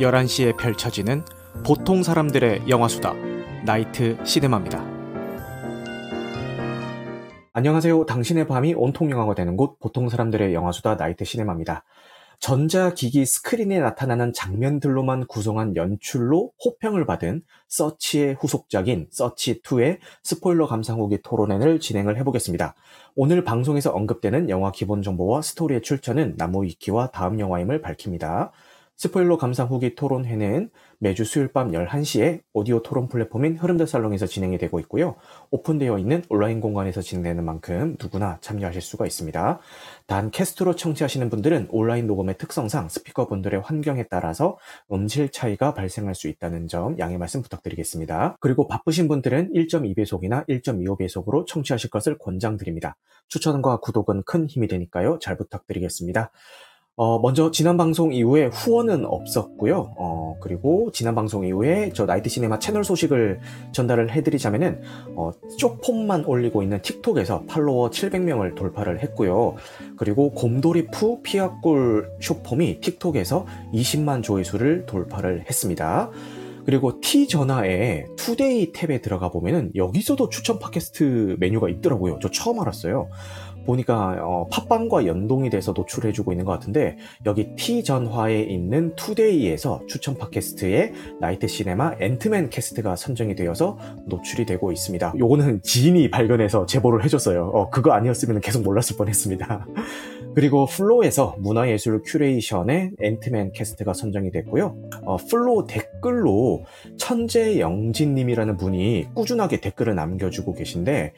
11시에 펼쳐지는 보통 사람들의 영화수다 나이트 시네마입니다. 안녕하세요. 당신의 밤이 온통 영화가 되는 곳 보통 사람들의 영화수다 나이트 시네마입니다. 전자기기 스크린에 나타나는 장면들로만 구성한 연출로 호평을 받은 서치의 후속작인 서치2의 스포일러 감상 후기 토론회를 진행을 해보겠습니다. 오늘 방송에서 언급되는 영화 기본 정보와 스토리의 출처는 나무 위키와 다음 영화임을 밝힙니다. 스포일러 감상 후기 토론회는 매주 수요일 밤 11시에 오디오 토론 플랫폼인 흐름드 살롱에서 진행이 되고 있고요. 오픈되어 있는 온라인 공간에서 진행되는 만큼 누구나 참여하실 수가 있습니다. 단 캐스트로 청취하시는 분들은 온라인 녹음의 특성상 스피커분들의 환경에 따라서 음질 차이가 발생할 수 있다는 점 양해 말씀 부탁드리겠습니다. 그리고 바쁘신 분들은 1.2배속이나 1.25배속으로 청취하실 것을 권장드립니다. 추천과 구독은 큰 힘이 되니까요. 잘 부탁드리겠습니다. 어, 먼저 지난 방송 이후에 후원은 없었고요. 어, 그리고 지난 방송 이후에 저 나이트 시네마 채널 소식을 전달을 해드리자면은 어, 숏폼만 올리고 있는 틱톡에서 팔로워 700명을 돌파를 했고요. 그리고 곰돌이푸 피와 꿀 숏폼이 틱톡에서 20만 조회수를 돌파를 했습니다. 그리고 T 전화에 투데이 탭에 들어가 보면은 여기서도 추천 팟캐스트 메뉴가 있더라고요. 저 처음 알았어요. 보니까 어, 팟빵과 연동이 돼서 노출해주고 있는 것 같은데 여기 T 전화에 있는 투데이에서 추천 팟캐스트에 나이트 시네마 앤트맨 캐스트가 선정이 되어서 노출이 되고 있습니다. 요거는 지인이 발견해서 제보를 해줬어요. 어, 그거 아니었으면 계속 몰랐을 뻔했습니다. 그리고 플로에서 문화예술 큐레이션의 앤트맨 캐스트가 선정이 됐고요. 어, 플로 댓글로 천재영진님이라는 분이 꾸준하게 댓글을 남겨주고 계신데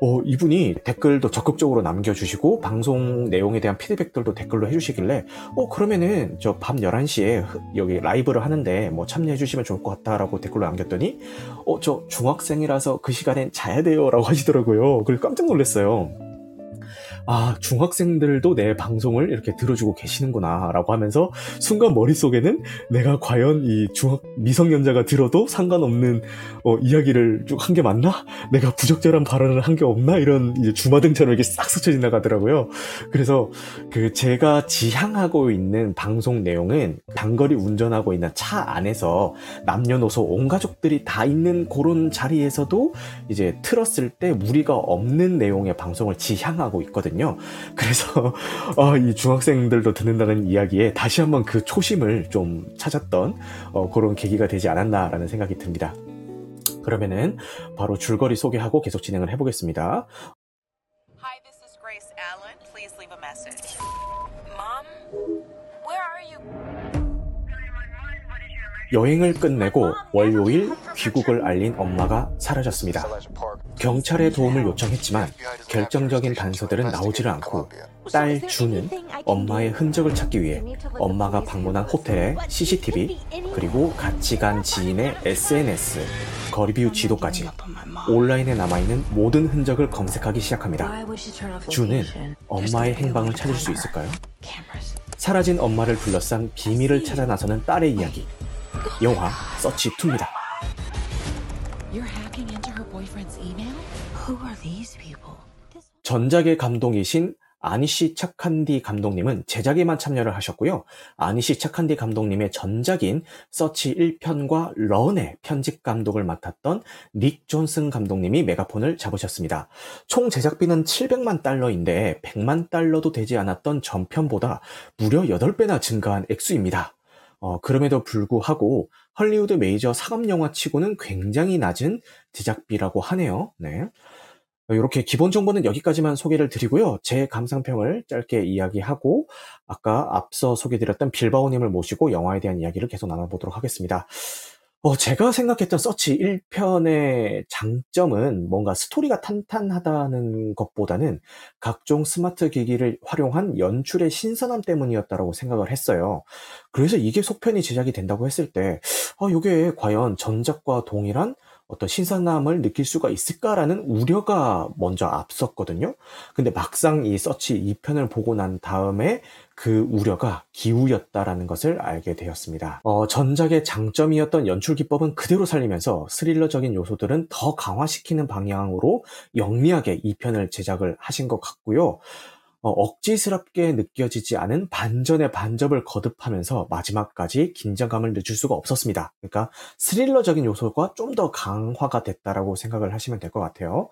어, 이분이 댓글도 적극적으로 남겨주시고 방송 내용에 대한 피드백들도 댓글로 해주시길래 어 그러면은 저 밤 11시에 여기 라이브를 하는데 뭐 참여해 주시면 좋을 것 같다라고 댓글로 남겼더니 어 저 중학생이라서 그 시간엔 자야 돼요 라고 하시더라고요. 그래서 깜짝 놀랐어요 아, 중학생들도 내 방송을 이렇게 들어주고 계시는구나, 라고 하면서 순간 머릿속에는 내가 과연 이 중학, 미성년자가 들어도 상관없는, 어, 이야기를 쭉 한 게 맞나? 내가 부적절한 발언을 한 게 없나? 이런 이제 주마등처럼 이렇게 싹 스쳐 지나가더라고요. 그래서 그 제가 지향하고 있는 방송 내용은 장거리 운전하고 있는 차 안에서 남녀노소 온 가족들이 다 있는 그런 자리에서도 이제 틀었을 때 무리가 없는 내용의 방송을 지향하고 있거든요. 있거든요. 그래서 어, 이 중학생들도 듣는다는 이야기에 다시 한번 그 초심을 좀 찾았던 어, 그런 계기가 되지 않았나라는 생각이 듭니다. 그러면은 바로 줄거리 소개하고 계속 진행을 해보겠습니다. Hi, 여행을 끝내고 월요일 귀국을 알린 엄마가 사라졌습니다. 경찰의 도움을 요청했지만 결정적인 단서들은 나오지를 않고 딸 주는 엄마의 흔적을 찾기 위해 엄마가 방문한 호텔의 CCTV 그리고 같이 간 지인의 SNS 거리비유 지도까지 온라인에 남아있는 모든 흔적을 검색하기 시작합니다. 주는 엄마의 행방을 찾을 수 있을까요? 사라진 엄마를 둘러싼 비밀을 찾아 나서는 딸의 이야기 영화 서치 2입니다. You're hacking into her boyfriend's email? Who are these people? 전작의 감독이신 아니시 착한디 감독님은 제작에만 참여를 하셨고요. 아니시 착한디 감독님의 전작인 서치 1편과 런의 편집 감독을 맡았던 닉 존슨 감독님이 메가폰을 잡으셨습니다. 총 제작비는 700만 달러인데 100만 달러도 되지 않았던 전편보다 무려 8배나 증가한 액수입니다. 어, 그럼에도 불구하고 헐리우드 메이저 상업 영화 치고는 굉장히 낮은 제작비라고 하네요. 네. 이렇게 기본 정보는 여기까지만 소개를 드리고요. 제 감상평을 짧게 이야기하고 아까 앞서 소개드렸던 빌바오님을 모시고 영화에 대한 이야기를 계속 나눠보도록 하겠습니다. 어, 제가 생각했던 서치 1편의 장점은 뭔가 스토리가 탄탄하다는 것보다는 각종 스마트 기기를 활용한 연출의 신선함 때문이었다고 생각을 했어요. 그래서 이게 속편이 제작이 된다고 했을 때, 어, 이게 과연 전작과 동일한 어떤 신선함을 느낄 수가 있을까라는 우려가 먼저 앞섰거든요. 근데 막상 이 서치 2편을 보고 난 다음에 그 우려가 기우였다라는 것을 알게 되었습니다. 어, 전작의 장점이었던 연출 기법은 그대로 살리면서 스릴러적인 요소들은 더 강화시키는 방향으로 영리하게 2편을 제작을 하신 것 같고요. 어, 억지스럽게 느껴지지 않은 반전의 반접을 거듭하면서 마지막까지 긴장감을 늦출 수가 없었습니다. 그러니까 스릴러적인 요소가 좀 더 강화가 됐다라고 생각을 하시면 될 것 같아요.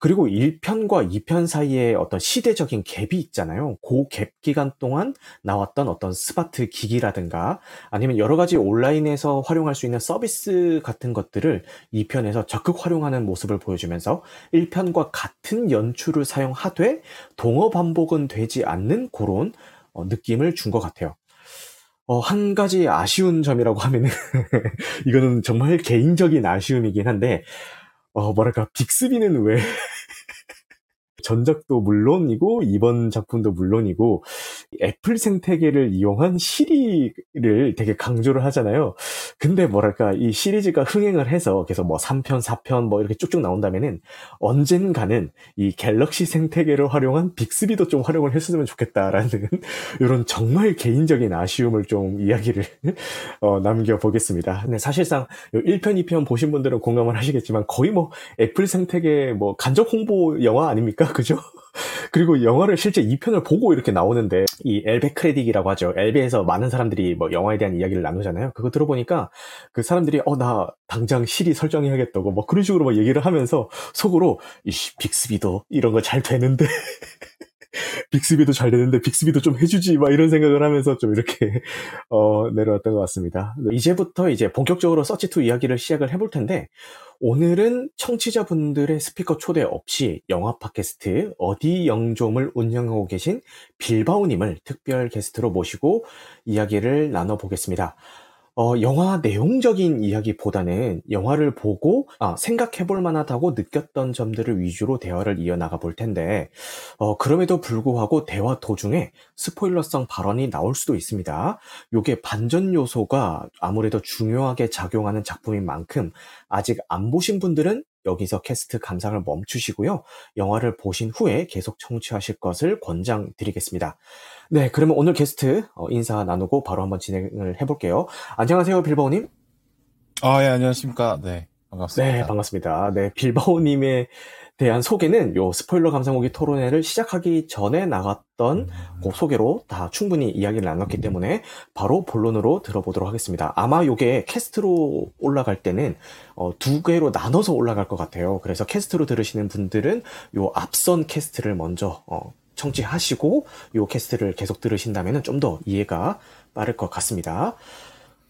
그리고 1편과 2편 사이에 어떤 시대적인 갭이 있잖아요. 그 갭 기간 동안 나왔던 어떤 스마트 기기라든가 아니면 여러 가지 온라인에서 활용할 수 있는 서비스 같은 것들을 2편에서 적극 활용하는 모습을 보여주면서 1편과 같은 연출을 사용하되 동어 반복은 되지 않는 그런 어, 느낌을 준 것 같아요. 어, 한 가지 아쉬운 점이라고 하면은, 이거는 정말 개인적인 아쉬움이긴 한데, 어, 뭐랄까, 빅스비는 왜, 전작도 물론이고 이번 작품도 물론이고 애플 생태계를 이용한 시리를 되게 강조를 하잖아요. 근데 뭐랄까 이 시리즈가 흥행을 해서 계속 뭐 3편, 4편 뭐 이렇게 쭉쭉 나온다면은 언젠가는 이 갤럭시 생태계를 활용한 빅스비도 좀 활용을 했으면 좋겠다라는 이런 정말 개인적인 아쉬움을 좀 이야기를 어, 남겨보겠습니다. 근데 사실상 1편, 2편 보신 분들은 공감을 하시겠지만 거의 뭐 애플 생태계 뭐 간접 홍보 영화 아닙니까? 그죠? 그리고 영화를 실제 2편을 보고 이렇게 나오는데 이 엘베 크레딧이라고 하죠. 엘베에서 많은 사람들이 뭐 영화에 대한 이야기를 나누잖아요. 그거 들어보니까 그 사람들이 어 나 당장 시리 설정해야겠다고 뭐 그런 식으로 막 얘기를 하면서 속으로 이씨 빅스비도 이런 거 잘 되는데 빅스비도 잘 되는데 빅스비도 좀 해주지 막 이런 생각을 하면서 좀 이렇게 어, 내려왔던 것 같습니다. 이제부터 이제 본격적으로 서치2 이야기를 시작을 해볼 텐데 오늘은 청취자분들의 스피커 초대 없이 영화 팟캐스트 어디 영종을 운영하고 계신 빌바오님을 특별 게스트로 모시고 이야기를 나눠보겠습니다. 어, 영화 내용적인 이야기보다는 영화를 보고 아, 생각해 볼 만하다고 느꼈던 점들을 위주로 대화를 이어나가 볼 텐데 어, 그럼에도 불구하고 대화 도중에 스포일러성 발언이 나올 수도 있습니다. 요게 반전 요소가 아무래도 중요하게 작용하는 작품인 만큼 아직 안 보신 분들은 여기서 캐스트 감상을 멈추시고요. 영화를 보신 후에 계속 청취하실 것을 권장드리겠습니다. 네, 그러면 오늘 게스트 어, 인사 나누고 바로 한번 진행을 해볼게요. 안녕하세요, 빌바오님. 아, 예, 안녕하십니까. 네, 반갑습니다. 네, 반갑습니다. 네, 빌바오님의 대한 소개는 요 스포일러 감상후기 토론회를 시작하기 전에 나갔던 음. 그 소개로 다 충분히 이야기를 나눴기 때문에 바로 본론으로 들어보도록 하겠습니다. 아마 요게 캐스트로 올라갈 때는 어, 두 개로 나눠서 올라갈 것 같아요. 그래서 캐스트로 들으시는 분들은 요 앞선 캐스트를 먼저 어, 청취하시고 요 캐스트를 계속 들으신다면 좀 더 이해가 빠를 것 같습니다.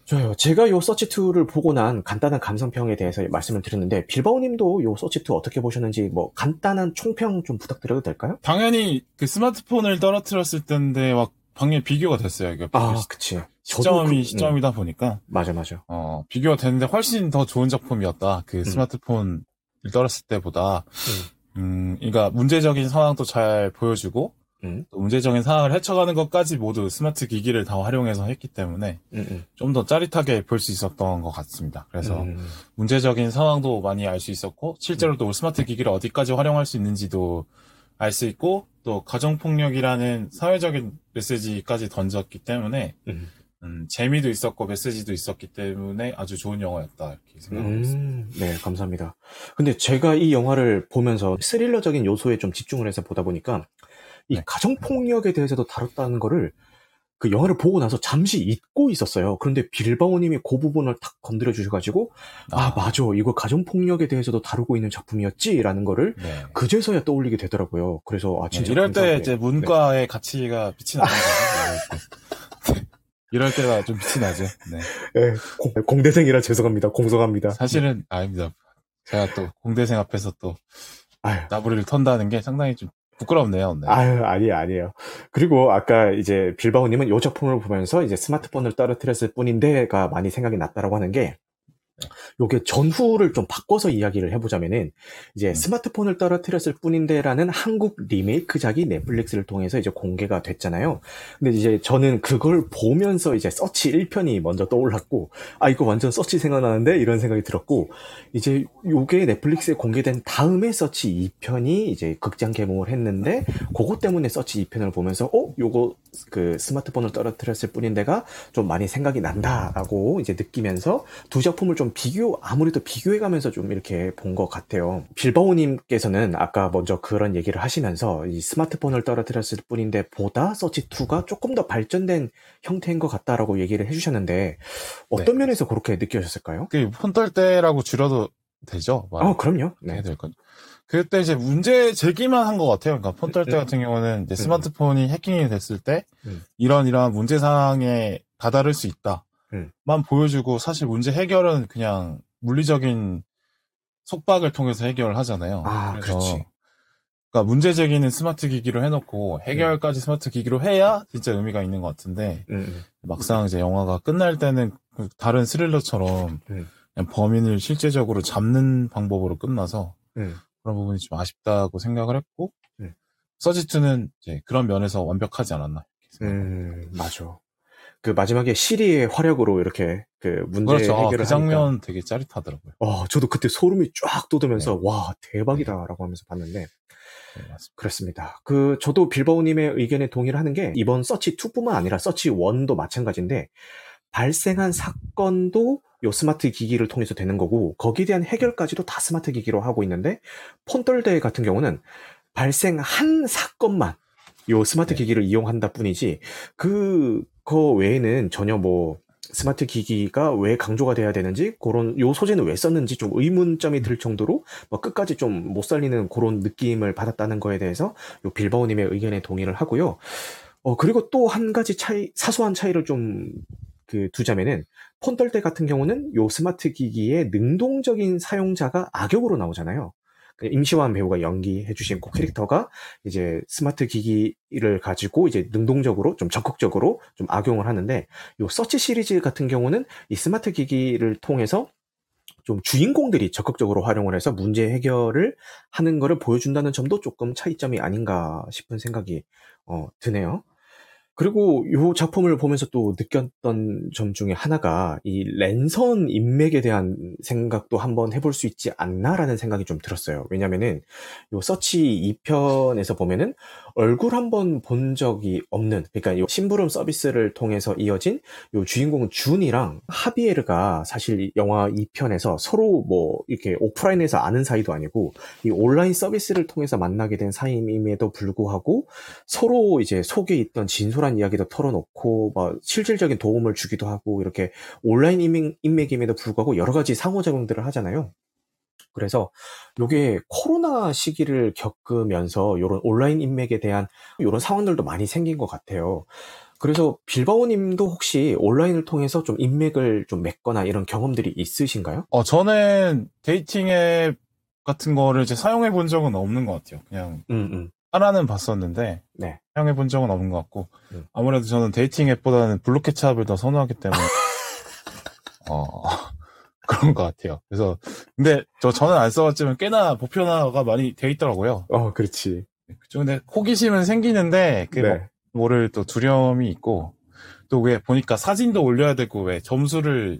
좋아요. 제가 요 서치2를 보고 난 간단한 감상평에 대해서 말씀을 드렸는데, 빌바오님도 요 서치2 어떻게 보셨는지, 뭐, 간단한 총평 좀 부탁드려도 될까요? 당연히 그 스마트폰을 떨어뜨렸을 뿐인데 막 당연히 비교가 됐어요. 이게 아, 그치. 시점이 그- 시점이다 보니까 맞아, 맞아. 어 비교가 됐는데 훨씬 더 좋은 작품이었다. 그 스마트폰을 떨었을 때보다 음, 그러니까 문제적인 상황도 잘 보여주고 음, 또 문제적인 상황을 헤쳐가는 것까지 모두 스마트 기기를 다 활용해서 했기 때문에 음, 음. 좀더 짜릿하게 볼 수 있었던 것 같습니다. 그래서 음, 문제적인 상황도 많이 알 수 있었고 실제로 또 스마트 기기를 어디까지 활용할 수 있는지도 알 수 있고 또 가정폭력이라는 사회적인 메시지까지 던졌기 때문에 음. 음, 재미도 있었고 메시지도 있었기 때문에 아주 좋은 영화였다 이렇게 생각하고 있습니다. 음, 네, 감사합니다. 근데 제가 이 영화를 보면서 스릴러적인 요소에 좀 집중을 해서 보다 보니까 이 네. 가정폭력에 대해서도 다뤘다는 거를 그 영화를 보고 나서 잠시 잊고 있었어요. 그런데 빌바오님이 그 부분을 탁 건드려 주셔가지고 아, 맞아. 이거 가정 폭력에 대해서도 다루고 있는 작품이었지라는 거를 네. 그제서야 떠올리게 되더라고요. 그래서 아, 네, 진짜 이럴 때 감사하게. 이제 문과의 가치가 빛이 나는 거죠. 이럴 때. 이럴 때가 좀 빛이 나죠. 네. 네, 공, 공대생이라 죄송합니다. 공성합니다. 사실은 아닙니다. 제가 또 공대생 앞에서 또 아유, 나부리를 턴다는 게 상당히 좀 부끄럽네요. 네. 아유, 아니에요, 아니에요. 그리고 아까 이제 빌바오님은 이 작품을 보면서 이제 스마트폰을 떨어뜨렸을 뿐인데가 많이 생각이 났다라고 하는 게 요게 전후를 좀 바꿔서 이야기를 해보자면은 이제 음. 스마트폰을 떨어뜨렸을 뿐인데라는 한국 리메이크작이 넷플릭스를 통해서 이제 공개가 됐잖아요. 근데 이제 저는 그걸 보면서 이제 서치 1편이 먼저 떠올랐고 아 이거 완전 서치 생각나는데 이런 생각이 들었고 이제 요게 넷플릭스에 공개된 다음에 서치 2편이 이제 극장 개봉을 했는데 그것 때문에 서치 2편을 보면서 어 요거 그 스마트폰을 떨어뜨렸을 뿐인데가 좀 많이 생각이 난다라고 이제 느끼면서 두 작품을 좀 비교 아무래도 비교해가면서 좀 이렇게 본 것 같아요. 빌바오님께서는 아까 먼저 그런 얘기를 하시면서 이 스마트폰을 떨어뜨렸을 뿐인데 보다 서치 2가 조금 더 발전된 형태인 것 같다라고 얘기를 해주셨는데 어떤 네. 면에서 그렇게 느껴졌을까요? 그폰떨 때라고 줄여도 되죠? 말- 아 그럼요. 네, 네. 될 거죠. 그때 이제 문제 제기만 한 것 같아요. 그러니까 폰떨 때 음. 같은 경우는 이제 음. 스마트폰이 해킹이 됐을 때 음. 이런 이런 문제 사항에 다다를 수 있다 만 음. 보여주고 사실 문제 해결은 그냥 물리적인 속박을 통해서 해결을 하잖아요. 아, 그래서 그렇지. 그러니까 문제 제기는 스마트 기기로 해놓고 해결까지 스마트 기기로 해야 진짜 의미가 있는 것 같은데 음, 음. 막상 이제 영화가 끝날 때는 그 다른 스릴러처럼 음. 그냥 범인을 실제적으로 잡는 방법으로 끝나서 음. 그런 부분이 좀 아쉽다고 생각을 했고 음. 서지투는 이제 그런 면에서 완벽하지 않았나. 음, 맞아. 그 마지막에 시리의 화력으로 이렇게 그 문제 그렇죠. 아, 해결을 그 장면 되게 짜릿하더라고요. 하니까, 어, 저도 그때 소름이 쫙 돋으면서 네. 와 대박이다라고 하면서 봤는데 네, 맞습니다. 그렇습니다. 그 저도 빌바오님의 의견에 동의를 하는 게 이번 서치 2뿐만 아니라 서치 1도 마찬가지인데 발생한 사건도 요 스마트 기기를 통해서 되는 거고 거기에 대한 해결까지도 다 스마트 기기로 하고 있는데 폰떨대 같은 경우는 발생한 사건만 요 스마트 네. 기기를 이용한다 뿐이지 그 거 외에는 전혀 뭐 스마트 기기가 왜 강조가 돼야 되는지 그런 요 소재는 왜 썼는지 좀 의문점이 들 정도로 뭐 끝까지 좀 못 살리는 그런 느낌을 받았다는 거에 대해서 요 빌바오님의 의견에 동의를 하고요. 어 그리고 또 한 가지 차이 사소한 차이를 좀 그 두자면은 폰떨대 같은 경우는 요 스마트 기기의 능동적인 사용자가 악역으로 나오잖아요. 그 임시완 배우가 연기해주신 그 캐릭터가 이제 스마트 기기를 가지고 이제 능동적으로 좀 적극적으로 좀 악용을 하는데 요 서치 시리즈 같은 경우는 이 스마트 기기를 통해서 좀 주인공들이 적극적으로 활용을 해서 문제 해결을 하는 거를 보여준다는 점도 조금 차이점이 아닌가 싶은 생각이 어, 드네요. 그리고 이 작품을 보면서 또 느꼈던 점 중에 하나가 이 랜선 인맥에 대한 생각도 한번 해볼 수 있지 않나라는 생각이 좀 들었어요. 왜냐면은 요 서치 2편에서 보면은 얼굴 한 번 본 적이 없는 그러니까 요 심부름 서비스를 통해서 이어진 요 주인공 준이랑 하비에르가 사실 이 영화 2편에서 서로 뭐 이렇게 오프라인에서 아는 사이도 아니고 이 온라인 서비스를 통해서 만나게 된 사이임에도 불구하고 서로 이제 속에 있던 진솔한 이야기도 털어놓고 막 실질적인 도움을 주기도 하고 이렇게 온라인 인맥, 인맥임에도 불구하고 여러 가지 상호작용들을 하잖아요. 그래서 요게 코로나 시기를 겪으면서 요런 온라인 인맥에 대한 요런 상황들도 많이 생긴 것 같아요. 그래서 빌바오 님도 혹시 온라인을 통해서 좀 인맥을 좀 맺거나 이런 경험들이 있으신가요? 어, 저는 데이팅 앱 같은 거를 이제 사용해 본 적은 없는 것 같아요. 그냥 음, 음. 하나는 봤었는데 네. 사용해 본 적은 없는 것 같고 음. 아무래도 저는 데이팅 앱보다는 블루케찹을 더 선호하기 때문에 어 그런 것 같아요. 그래서 근데 저 저는 안 써봤지만 꽤나 보편화가 많이 돼 있더라고요. 어, 그렇지. 그쵸. 근데 호기심은 생기는데 그 네. 뭐를 또 두려움이 있고 또 왜 보니까 사진도 올려야 되고 왜 점수를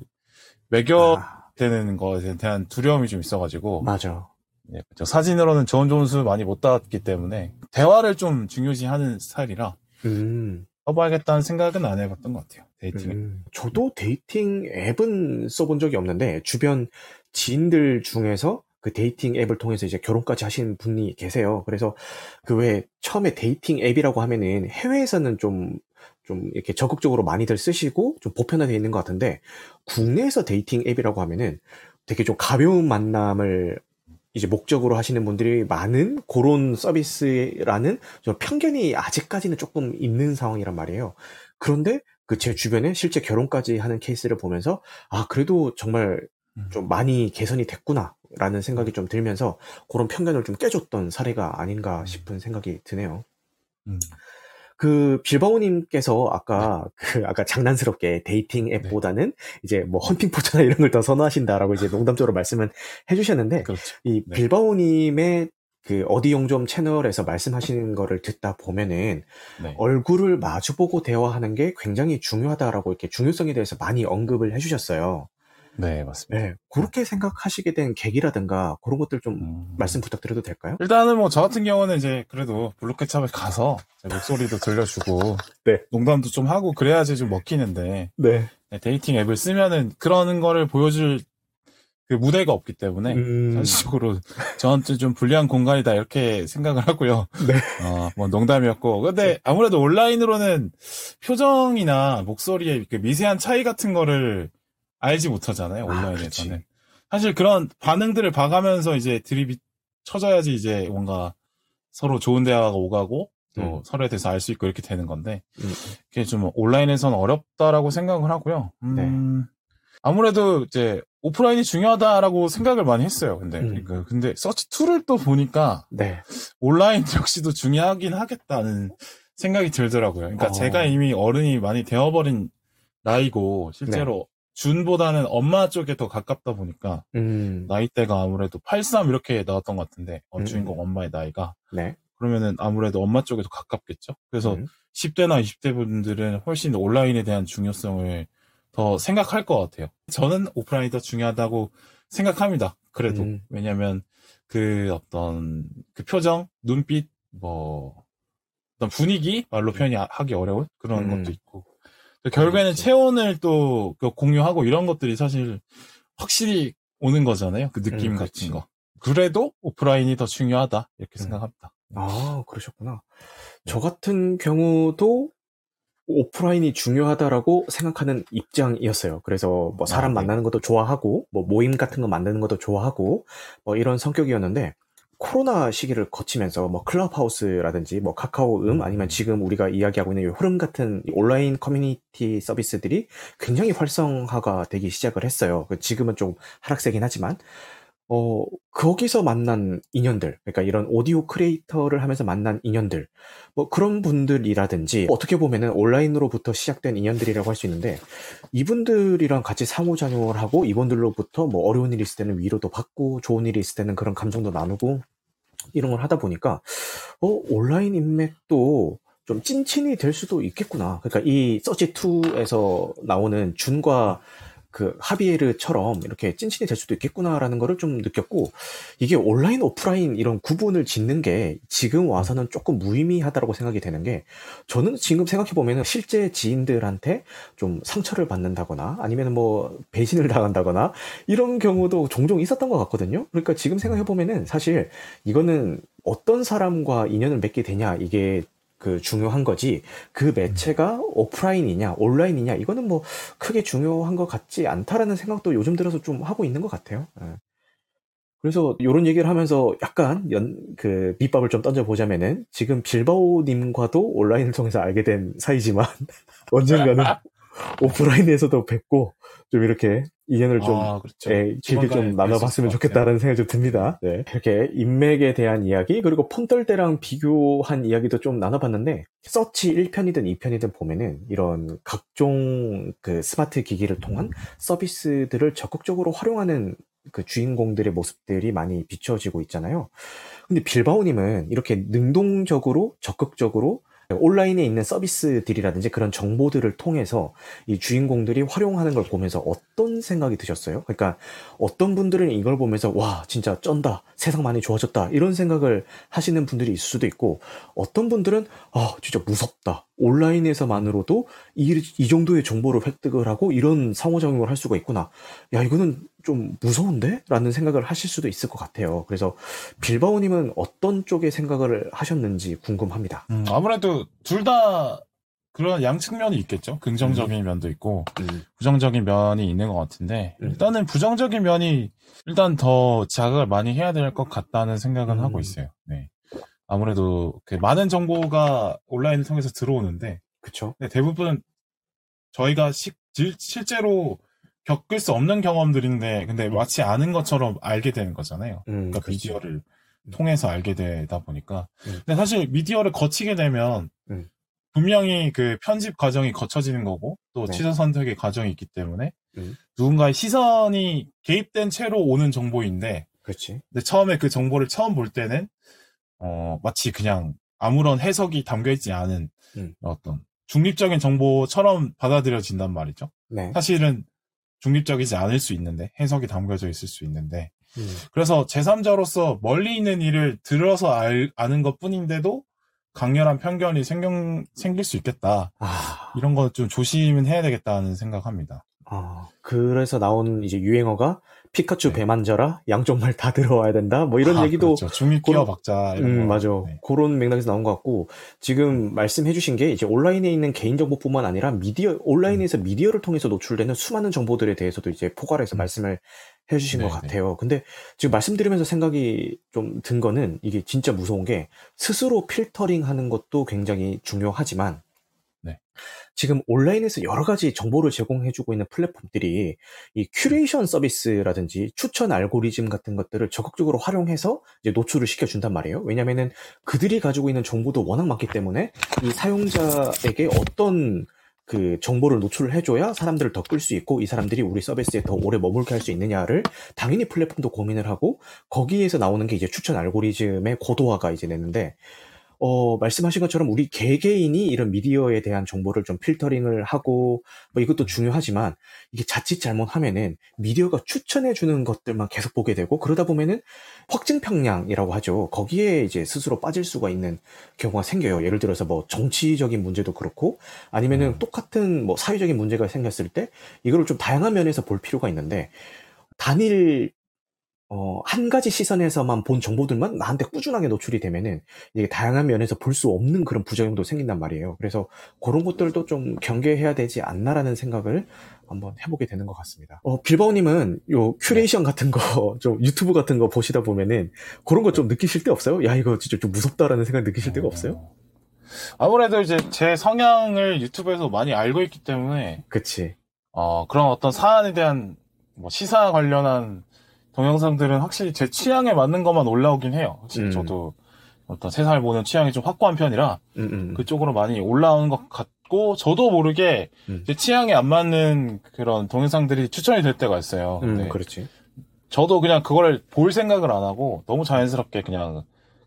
매겨 아, 되는 것에 대한 두려움이 좀 있어가지고 맞아. 예, 그쵸. 사진으로는 좋은 점수 많이 못 따왔기 때문에 대화를 좀 중요시하는 스타일이라 음. 써봐야겠다는 생각은 안 해봤던 것 같아요. dating. 앱. 음, 저도 dating 앱은 써본 적이 없는데 주변 지인들 중에서 그 dating 앱을 통해서 이제 결혼까지 하신 분이 계세요. 그래서 그 왜 처음에 dating 앱이라고 하면은 해외에서는 좀, 좀 이렇게 적극적으로 많이들 쓰시고 좀 보편화되어 있는 것 같은데 국내에서 dating 앱이라고 하면은 되게 좀 가벼운 만남을 이제 목적으로 하시는 분들이 많은 그런 서비스라는 좀 편견이 아직까지는 조금 있는 상황이란 말이에요. 그런데 그 제 주변에 실제 결혼까지 하는 케이스를 보면서 아 그래도 정말 음. 좀 많이 개선이 됐구나라는 생각이 좀 들면서 그런 편견을 좀 깨줬던 사례가 아닌가 싶은 생각이 드네요. 음. 그 빌바오님께서 아까 그 아까 장난스럽게 dating 앱보다는 이제 뭐 헌팅 포차나 이런 걸 더 선호하신다라고 이제 농담적으로 말씀은 해주셨는데 그렇죠. 이 네. 빌바오님의 그 어디영좀 채널에서 말씀하시는 거를 듣다 보면은 네. 얼굴을 마주보고 대화하는 게 굉장히 중요하다라고 이렇게 중요성에 대해서 많이 언급을 해주셨어요. 네, 맞습니다. 네, 그렇게 생각하시게 된 계기라든가 그런 것들 좀 음. 말씀 부탁드려도 될까요? 일단은 뭐 저 같은 경우는 이제 그래도 블루케찹에 가서 제 목소리도 들려주고 네. 농담도 좀 하고 그래야지 좀 먹히는데 네. 네, dating 앱을 쓰면은 그런 거를 보여줄 그 무대가 없기 때문에 음, 전적으로 저한테 좀 불리한 공간이다 이렇게 생각을 하고요. 네. 어, 뭐 농담이었고 근데 아무래도 온라인으로는 표정이나 목소리의 그 미세한 차이 같은 거를 알지 못하잖아요. 아, 온라인에서는. 그렇지. 사실 그런 반응들을 봐가면서 이제 드립이 쳐져야지 이제 뭔가 서로 좋은 대화가 오가고 또 음. 서로에 대해서 알 수 있고 이렇게 되는 건데 음, 그게 좀 온라인에서는 어렵다라고 생각을 하고요. 네. 음, 아무래도 이제 오프라인이 중요하다라고 생각을 많이 했어요. 근데 음. 그러니까 근데 서치 2를 또 보니까 네. 온라인 역시도 중요하긴 하겠다는 생각이 들더라고요. 그러니까 어. 제가 이미 어른이 많이 되어버린 나이고 실제로 준보다는 엄마 쪽에 더 가깝다 보니까 음, 나이대가 아무래도 83 이렇게 나왔던 것 같은데 어, 음. 주인공 엄마의 나이가 네. 그러면은 아무래도 엄마 쪽에 더 가깝겠죠. 그래서 음, 10대나 20대 분들은 훨씬 온라인에 대한 중요성을 더 생각할 것 같아요. 저는 오프라인이 더 중요하다고 생각합니다. 그래도 음. 왜냐하면 그 어떤 그 표정, 눈빛, 뭐 어떤 분위기 말로 표현하기 어려운 그런 음. 것도 있고 또 결국에는 그렇지. 체온을 또그 공유하고 이런 것들이 사실 확실히 오는 거잖아요. 그 느낌 음. 같은 거. 그래도 오프라인이 더 중요하다 이렇게 음. 생각합니다. 아, 그러셨구나. 네. 저 같은 경우도 오프라인이 중요하다라고 생각하는 입장이었어요. 그래서 뭐 사람 아, 네. 만나는 것도 좋아하고, 뭐 모임 같은 거 만드는 것도 좋아하고, 뭐 이런 성격이었는데, 코로나 시기를 거치면서 뭐 클럽하우스라든지 뭐 카카오음 아니면 지금 우리가 이야기하고 있는 이 흐름 같은 이 온라인 커뮤니티 서비스들이 굉장히 활성화가 되기 시작을 했어요. 그 지금은 좀 하락세긴 하지만 어 거기서 만난 인연들 그러니까 이런 오디오 creator를 하면서 만난 인연들 뭐 그런 분들이라든지 어떻게 보면은 온라인으로부터 시작된 인연들이라고 할 수 있는데 이분들이랑 같이 상호작용을 하고 이분들로부터 뭐 어려운 일이 있을 때는 위로도 받고 좋은 일이 있을 때는 그런 감정도 나누고 이런 걸 하다 보니까 어 온라인 인맥도 좀 찐친이 될 수도 있겠구나. 그러니까 이 서치 2에서 나오는 준과 그 하비에르처럼 이렇게 찐친이 될 수도 있겠구나라는 거를 좀 느꼈고 이게 온라인 오프라인 이런 구분을 짓는 게 지금 와서는 조금 무의미하다라고 생각이 되는 게 저는 지금 생각해 보면은 실제 지인들한테 좀 상처를 받는다거나 아니면 뭐 배신을 당한다거나 이런 경우도 종종 있었던 것 같거든요. 그러니까 지금 생각해 보면은 사실 이거는 어떤 사람과 인연을 맺게 되냐 이게 그 중요한 거지 그 매체가 오프라인이냐 온라인이냐 이거는 뭐 크게 중요한 것 같지 않다라는 생각도 요즘 들어서 좀 하고 있는 것 같아요. 예. 그래서 이런 얘기를 하면서 약간 연 그 밑밥을 좀 던져보자면은 지금 빌바오님과도 온라인을 통해서 알게 된 사이지만 언젠가는 오프라인에서도 뵙고 좀 이렇게 인연을 좀 아, 그렇죠. 예, 길게 좀 나눠봤으면 좋겠다라는 생각이 좀 듭니다. 네. 이렇게 인맥에 대한 이야기, 그리고 폰떨 때랑 비교한 이야기도 좀 나눠봤는데, 서치 1편이든 2편이든 보면은 이런 각종 그 스마트 기기를 통한 서비스들을 적극적으로 활용하는 그 주인공들의 모습들이 많이 비춰지고 있잖아요. 근데 빌바오님은 이렇게 능동적으로, 적극적으로 온라인에 있는 서비스들이라든지 그런 정보들을 통해서 이 주인공들이 활용하는 걸 보면서 어떤 생각이 드셨어요? 그러니까 어떤 분들은 이걸 보면서 와 진짜 쩐다 세상 많이 좋아졌다 이런 생각을 하시는 분들이 있을 수도 있고 어떤 분들은 아 진짜 무섭다 온라인에서만으로도 이, 이 정도의 정보를 획득을 하고 이런 상호작용을 할 수가 있구나 야 이거는 좀 무서운데? 라는 생각을 하실 수도 있을 것 같아요 그래서 빌바오님은 어떤 쪽의 생각을 하셨는지 궁금합니다 음, 아무래도 둘 다 그런 양측면이 있겠죠. 긍정적인 면도 있고 음, 부정적인 면이 있는 것 같은데 음. 일단은 부정적인 면이 일단 더 자극을 많이 해야 될 것 같다는 생각은 음. 하고 있어요. 네. 아무래도 그 많은 정보가 온라인을 통해서 들어오는데 그쵸 근데 대부분 저희가 시- 질- 실제로 겪을 수 없는 경험들인데 근데 마치 아는 것처럼 알게 되는 거잖아요. 음, 그러니까 그치. 미디어를 통해서 알게 되다 보니까. 음. 근데 사실 미디어를 거치게 되면 음. 분명히 그 편집 과정이 거쳐지는 거고 또 네. 취사 선택의 과정이 있기 때문에 음. 누군가의 시선이 개입된 채로 오는 정보인데 그렇지. 근데 처음에 그 정보를 처음 볼 때는 어 마치 그냥 아무런 해석이 담겨 있지 않은 음. 어떤 중립적인 정보처럼 받아들여진단 말이죠. 네. 사실은 중립적이지 않을 수 있는데 해석이 담겨져 있을 수 있는데 음. 그래서 제3자로서 멀리 있는 일을 들어서 알, 아는 것 뿐인데도 강렬한 편견이 생겨, 생길 수 있겠다. 아, 이런 거 좀 조심은 해야 되겠다는 생각합니다. 아, 그래서 나온 이제 유행어가 피카츄 네. 배 만져라, 양쪽 말 다 들어와야 된다, 뭐 이런 아, 얘기도 그렇죠. 중립 그런- 박자 음, 거. 맞아. 네. 그런 맥락에서 나온 것 같고, 지금 말씀해주신 게 이제 온라인에 있는 개인 정보뿐만 아니라 미디어, 온라인에서 미디어를 통해서 노출되는 수많은 정보들에 대해서도 이제 포괄해서 음. 말씀을 해주신 것 네, 네. 같아요. 근데 지금 말씀드리면서 생각이 좀 든 거는 이게 진짜 무서운 게 스스로 필터링 하는 것도 굉장히 중요하지만, 네. 지금 온라인에서 여러 가지 정보를 제공해주고 있는 플랫폼들이 이 큐레이션 서비스라든지 추천 알고리즘 같은 것들을 적극적으로 활용해서 이제 노출을 시켜준단 말이에요. 왜냐면은 그들이 가지고 있는 정보도 워낙 많기 때문에 이 사용자에게 어떤 그 정보를 노출을 해줘야 사람들을 더 끌 수 있고 이 사람들이 우리 서비스에 더 오래 머물게 할 수 있느냐를 당연히 플랫폼도 고민을 하고 거기에서 나오는 게 이제 추천 알고리즘의 고도화가 이제 되는데 어, 말씀하신 것처럼 우리 개개인이 이런 미디어에 대한 정보를 좀 필터링을 하고, 뭐 이것도 중요하지만, 이게 자칫 잘못하면은 미디어가 추천해주는 것들만 계속 보게 되고, 그러다 보면은 확증평량이라고 하죠. 거기에 이제 스스로 빠질 수가 있는 경우가 생겨요. 예를 들어서 뭐 정치적인 문제도 그렇고, 아니면은 음. 똑같은 뭐 사회적인 문제가 생겼을 때, 이거를 좀 다양한 면에서 볼 필요가 있는데, 단일 어, 한 가지 시선에서만 본 정보들만 나한테 꾸준하게 노출이 되면은 이게 다양한 면에서 볼 수 없는 그런 부작용도 생긴단 말이에요. 그래서 그런 것들도 좀 경계해야 되지 않나라는 생각을 한번 해보게 되는 것 같습니다. 어, 빌바오님은 요 큐레이션 같은 거, 좀 유튜브 같은 거 보시다 보면은 그런 거 좀 느끼실 때 없어요? 야, 이거 진짜 좀 무섭다라는 생각 느끼실 때가 없어요? 어. 아무래도 이제 제 성향을 유튜브에서 많이 알고 있기 때문에 그치. 어, 그런 어떤 사안에 대한 뭐 시사 관련한 동영상들은 확실히 제 취향에 맞는 것만 올라오긴 해요. 확실히 음. 저도 어떤 세상을 보는 취향이 좀 확고한 편이라 음, 음. 그쪽으로 많이 올라오는 것 같고 저도 모르게 음. 제 취향에 안 맞는 그런 동영상들이 추천이 될 때가 있어요. 음, 근데 그렇지. 저도 그냥 그걸 볼 생각을 안 하고 너무 자연스럽게 그냥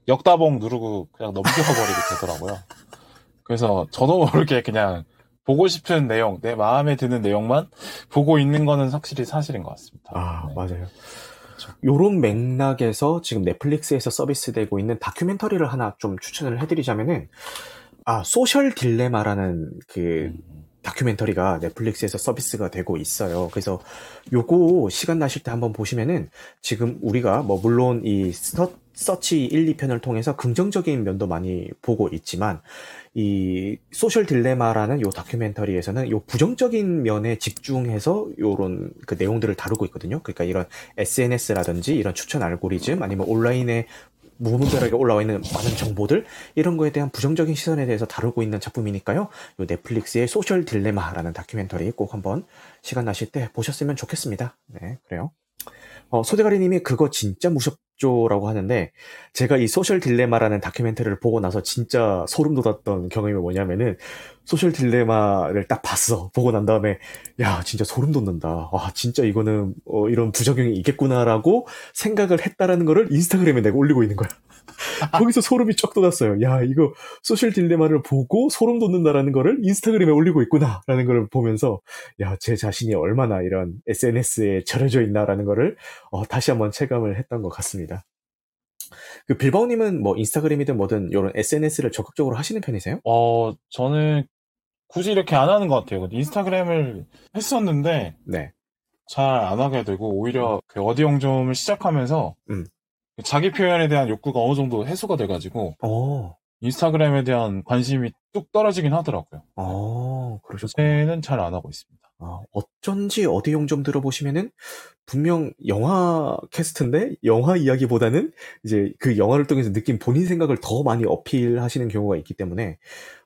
역따봉 누르고 그냥 넘겨버리게 되더라고요. 그래서 저도 모르게 그냥 보고 싶은 내용, 내 마음에 드는 내용만 보고 있는 거는 확실히 사실인 것 같습니다. 아, 네. 맞아요. 요런 맥락에서 지금 넷플릭스에서 서비스되고 있는 다큐멘터리를 하나 좀 추천을 해드리자면은, 아, 소셜 딜레마라는 그 음. 다큐멘터리가 넷플릭스에서 서비스가 되고 있어요. 그래서 요거 시간 나실 때 한번 보시면은 지금 우리가 뭐 물론 이 서, 서치 1, 2편을 통해서 긍정적인 면도 많이 보고 있지만 이 소셜 딜레마라는 요 다큐멘터리에서는 요 부정적인 면에 집중해서 요런 그 내용들을 다루고 있거든요. 그러니까 이런 SNS라든지 이런 추천 알고리즘 아니면 온라인에 무분별하게 올라와 있는 많은 정보들 이런 거에 대한 부정적인 시선에 대해서 다루고 있는 작품이니까요. 요 넷플릭스의 소셜 딜레마라는 다큐멘터리 꼭 한번 시간 나실 때 보셨으면 좋겠습니다. 네, 그래요. 어, 소대가리님이 그거 진짜 무섭죠라고 하는데 제가 이 소셜 딜레마라는 다큐멘터리를 보고 나서 진짜 소름 돋았던 경험이 뭐냐면은 소셜 딜레마를 딱 봤어. 보고 난 다음에 야 진짜 소름 돋는다. 와 진짜 이거는 어, 이런 부작용이 있겠구나라고 생각을 했다라는 거를 인스타그램에 내가 올리고 있는 거야. 거기서 소름이 쫙 돋았어요. 야 이거 소셜 딜레마를 보고 소름 돋는다라는 거를 인스타그램에 올리고 있구나라는 걸 보면서 야 제 자신이 얼마나 이런 SNS에 절여져 있나라는 거를 어, 다시 한번 체감을 했던 것 같습니다. 그 빌바오님은 뭐 인스타그램이든 뭐든 이런 SNS를 적극적으로 하시는 편이세요? 어, 저는 굳이 이렇게 안 하는 것 같아요. 인스타그램을 했었는데 네. 잘 안 하게 되고 오히려 그 어디 영점을 시작하면서 음. 자기 표현에 대한 욕구가 어느 정도 해소가 돼가지고 어, 인스타그램에 대한 관심이 뚝 떨어지긴 하더라고요. 어, 그러셨구나. 요새는 잘 안 하고 있습니다. 아, 어쩐지 어디 용좀 들어보시면은 분명 영화 캐스트인데 영화 이야기보다는 이제 그 영화를 통해서 느낀 본인 생각을 더 많이 어필하시는 경우가 있기 때문에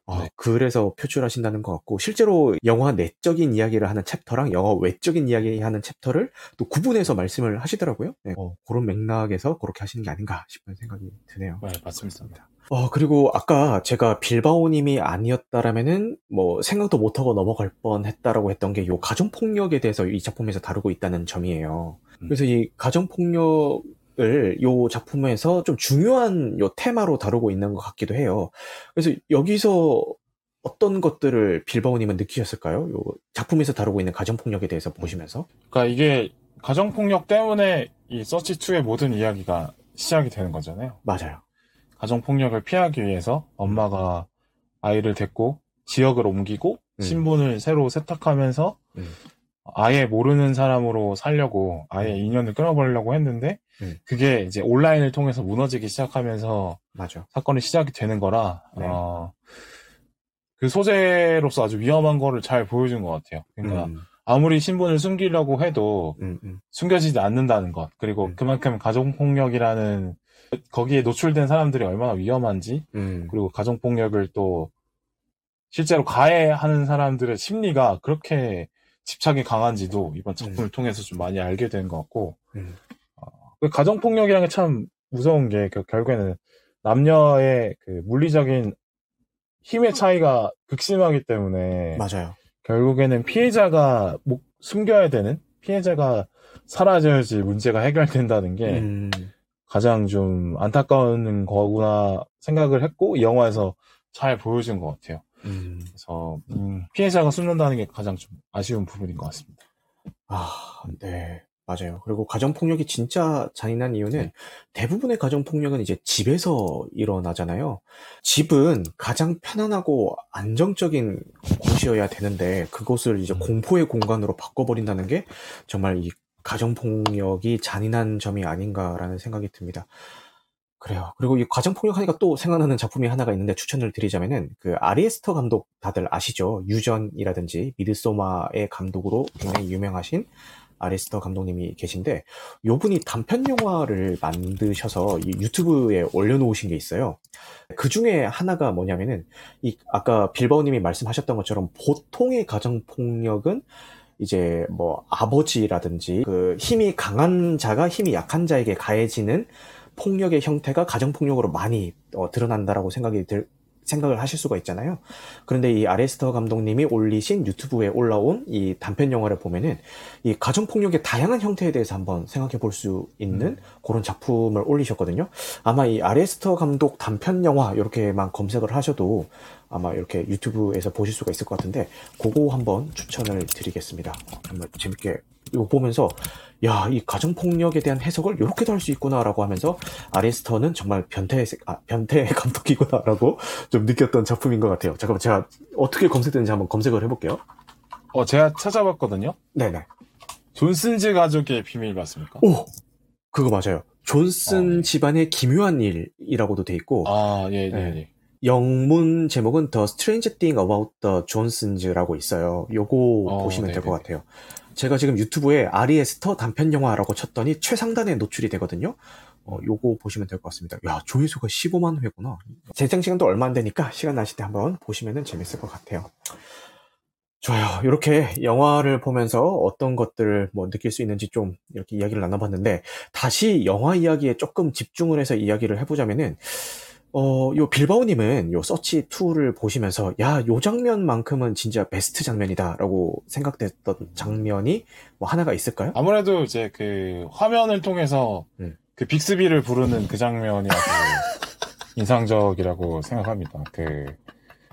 아, 네. 그래서 표출하신다는 것 같고 실제로 영화 내적인 이야기를 하는 챕터랑 영화 외적인 이야기 하는 챕터를 또 구분해서 말씀을 하시더라고요. 네, 어, 그런 맥락에서 그렇게 하시는 게 아닌가 싶은 생각이 드네요. 네, 맞습니다. 어, 그리고 아까 제가 빌바오님이 아니었다라면은 뭐 생각도 못하고 넘어갈 뻔 했다라고 했던 게 요 가정폭력에 대해서 이 작품에서 다루고 있다는 점이에요. 음. 그래서 이 가정폭력 을요 작품에서 좀 중요한 요 테마로 다루고 있는 것 같기도 해요. 그래서 여기서 어떤 것들을 빌바오님은 느끼셨을까요? 요 작품에서 다루고 있는 가정폭력에 대해서 보시면서? 그러니까 이게 가정폭력 때문에 이 서치 2의 모든 이야기가 시작이 되는 거잖아요. 맞아요. 가정폭력을 피하기 위해서 엄마가 아이를 데리고 지역을 옮기고 음. 신분을 새로 세탁하면서 음. 아예 모르는 사람으로 살려고 아예 인연을 끊어버리려고 했는데 음. 그게 이제 온라인을 통해서 무너지기 시작하면서 맞아. 사건이 시작이 되는 거라 네. 어, 그 소재로서 아주 위험한 거를 잘 보여준 것 같아요. 그러니까 음, 아무리 신분을 숨기려고 해도 음, 음, 숨겨지지 않는다는 것 그리고 음. 그만큼 가정폭력이라는 거기에 노출된 사람들이 얼마나 위험한지 음, 그리고 가정폭력을 또 실제로 가해하는 사람들의 심리가 그렇게 집착이 강한지도 이번 작품을 통해서 좀 많이 알게 된 것 같고 음. 그 가정 폭력이라는 게 참 무서운 게 그 결국에는 남녀의 그 물리적인 힘의 차이가 극심하기 때문에 맞아요. 결국에는 피해자가 목- 숨겨야 되는 피해자가 사라져야지 문제가 해결된다는 게 음, 가장 좀 안타까운 거구나 생각을 했고 이 영화에서 잘 보여준 것 같아요. 음. 그래서 음, 피해자가 숨는다는 게 가장 좀 아쉬운 부분인 것 같습니다. 아, 네. 맞아요. 그리고 가정폭력이 진짜 잔인한 이유는 네. 대부분의 가정폭력은 이제 집에서 일어나잖아요. 집은 가장 편안하고 안정적인 곳이어야 되는데 그곳을 이제 음. 공포의 공간으로 바꿔버린다는 게 정말 이 가정폭력이 잔인한 점이 아닌가라는 생각이 듭니다. 그래요. 그리고 이 가정 폭력 하니까 또 생각나는 작품이 하나가 있는데 추천을 드리자면은 그 아리에스터 감독 다들 아시죠? 유전이라든지 미드소마의 감독으로 굉장히 유명하신 아리스터 감독님이 계신데 요 분이 단편 영화를 만드셔서 이 유튜브에 올려놓으신 게 있어요. 그 중에 하나가 뭐냐면은 이 아까 빌바오님이 말씀하셨던 것처럼 보통의 가정 폭력은 이제 뭐 아버지라든지 그 힘이 강한 자가 힘이 약한 자에게 가해지는 폭력의 형태가 가정 폭력으로 많이 어, 드러난다라고 생각이 들 생각을 하실 수가 있잖아요. 그런데 이 아레스터 감독님이 올리신 유튜브에 올라온 이 단편 영화를 보면은 이 가정 폭력의 다양한 형태에 대해서 한번 생각해 볼 수 있는 그런 작품을 올리셨거든요. 아마 이 아레스터 감독 단편 영화 이렇게만 검색을 하셔도 아마 이렇게 유튜브에서 보실 수가 있을 것 같은데 그거 한번 추천을 드리겠습니다. 어, 정말 재밌게 이거 보면서 야, 이 가정 폭력에 대한 해석을 이렇게도 할 수 있구나라고 하면서 아레스터는 정말 변태 아, 변태 감독이구나라고 좀 느꼈던 작품인 것 같아요. 잠깐만 제가 어떻게 검색되는지 한번 검색을 해볼게요. 어, 제가 찾아봤거든요. 네네. 존슨즈 가족의 비밀 맞습니까? 오, 그거 맞아요. 존슨 어, 네. 집안의 기묘한 일이라고도 돼 있고 아, 예, 예, 네. 예. 영문 제목은 The Strange Thing About the Johnsons라고 있어요. 요거 어, 보시면 될것 네네네. 같아요. 제가 지금 유튜브에 아리에스터 단편 영화라고 쳤더니 최상단에 노출이 되거든요. 어, 요거 보시면 될 것 같습니다. 야, 조회수가 15만 회구나. 재생 시간도 얼마 안 되니까 시간 나실 때 한번 보시면 재밌을 것 같아요. 좋아요. 이렇게 영화를 보면서 어떤 것들을 뭐 느낄 수 있는지 좀 이렇게 이야기를 나눠봤는데 다시 영화 이야기에 조금 집중을 해서 이야기를 해보자면은 어, 요 빌바오님은 요 서치 2를 보시면서 야, 요 장면만큼은 진짜 베스트 장면이다라고 생각됐던 장면이 뭐 하나가 있을까요? 아무래도 이제 그 화면을 통해서 음. 그 빅스비를 부르는 그 장면이 아주 인상적이라고 생각합니다. 그,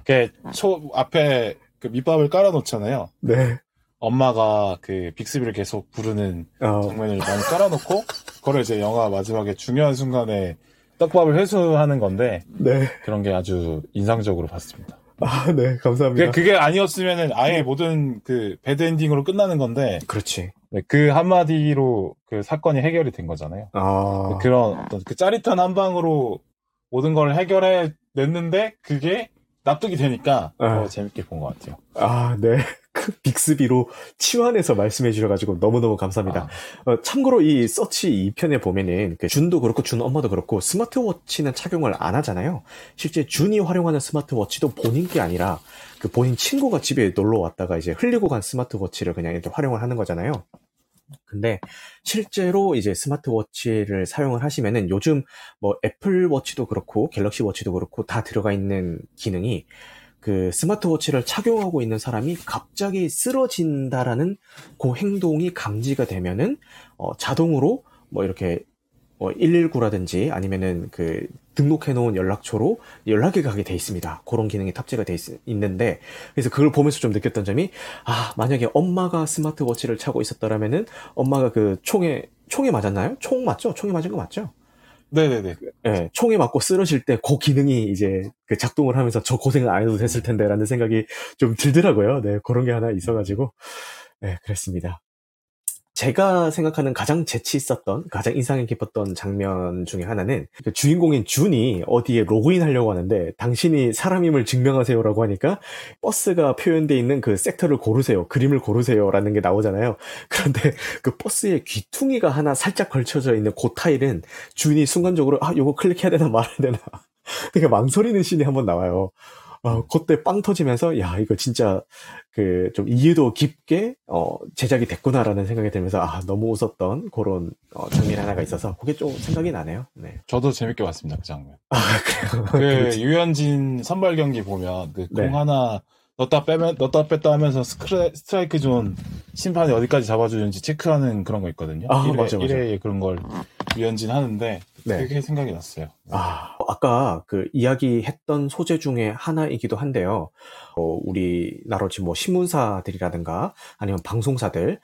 그, 초, 앞에 그 밑밥을 깔아놓잖아요. 네. 엄마가 그 빅스비를 계속 부르는 어, 장면을 많이 깔아놓고, 그거를 이제 영화 마지막에 중요한 순간에 떡밥을 회수하는 건데, 네. 그런 게 아주 인상적으로 봤습니다. 아, 네. 감사합니다. 그게, 아니었으면은 아예 모든 그 bad ending으로 끝나는 건데, 그렇지. 네, 그 한마디로 그 사건이 해결이 된 거잖아요. 아, 그런 어떤 그 짜릿한 한 방으로 모든 걸 해결해 냈는데 그게 납득이 되니까 더 아. 재밌게 본 것 같아요. 아, 네. 빅스비로 치환해서 말씀해 주셔가지고 너무너무 감사합니다. 아. 어, 참고로 이 서치 2편에 보면은 그 준도 그렇고 준 엄마도 그렇고 스마트워치는 착용을 안 하잖아요. 실제 준이 활용하는 스마트워치도 본인 게 아니라 그 본인 친구가 집에 놀러 왔다가 이제 흘리고 간 스마트워치를 그냥 이렇게 활용을 하는 거잖아요. 근데 실제로 이제 스마트워치를 사용을 하시면은 요즘 뭐 애플워치도 그렇고 갤럭시워치도 그렇고 다 들어가 있는 기능이 그 스마트워치를 착용하고 있는 사람이 갑자기 쓰러진다라는 그 행동이 감지가 되면은 어, 자동으로 뭐 이렇게 뭐 119라든지 아니면은 그 등록해 놓은 연락처로 연락이 가게 돼 있습니다. 그런 기능이 탑재가 돼 있, 는데 그래서 그걸 보면서 좀 느꼈던 점이 아 만약에 엄마가 스마트워치를 차고 있었더라면은 엄마가 그 총에 총에 맞았나요? 총 맞죠? 총에 맞은 거 맞죠? 네네네. 예, 총에 맞고 쓰러질 때 그 기능이 이제 그 작동을 하면서 저 고생을 안 해도 됐을 텐데라는 생각이 좀 들더라고요. 네, 그런 게 하나 있어가지고 네, 그랬습니다. 제가 생각하는 가장 재치 있었던, 가장 인상 깊었던 장면 중에 하나는 그 주인공인 준이 어디에 로그인 하려고 하는데 당신이 사람임을 증명하세요라고 하니까 버스가 표현되어 있는 그 섹터를 고르세요. 그림을 고르세요라는 게 나오잖아요. 그런데 그 버스에 귀퉁이가 하나 살짝 걸쳐져 있는 그 타일은 준이 순간적으로 아, 요거 클릭해야 되나 말아야 되나. 되게 망설이는 씬이 한번 나와요. 어, 그때 빵 터지면서, 야, 이거 진짜, 그, 좀 이해도 깊게, 어, 제작이 됐구나라는 생각이 들면서, 아, 너무 웃었던 그런, 어, 장면 하나가 있어서, 그게 좀 생각이 나네요. 네. 저도 재밌게 봤습니다, 그 장면. 아, 그래요? 그. 유현진 선발 경기 보면 그공 네. 하나 넣었다 빼면 넣었다 뺐다 하면서 스크래, 스트라이크 존 심판이 어디까지 잡아주는지 체크하는 그런 거 있거든요. 아, 1회, 맞아, 맞아. 1회에 그런 걸 유현진 하는데 네. 되게 생각이 났어요. 아, 아까 그 이야기했던 소재 중에 하나이기도 한데요. 어, 우리나라 지금 뭐 신문사들이라든가 아니면 방송사들,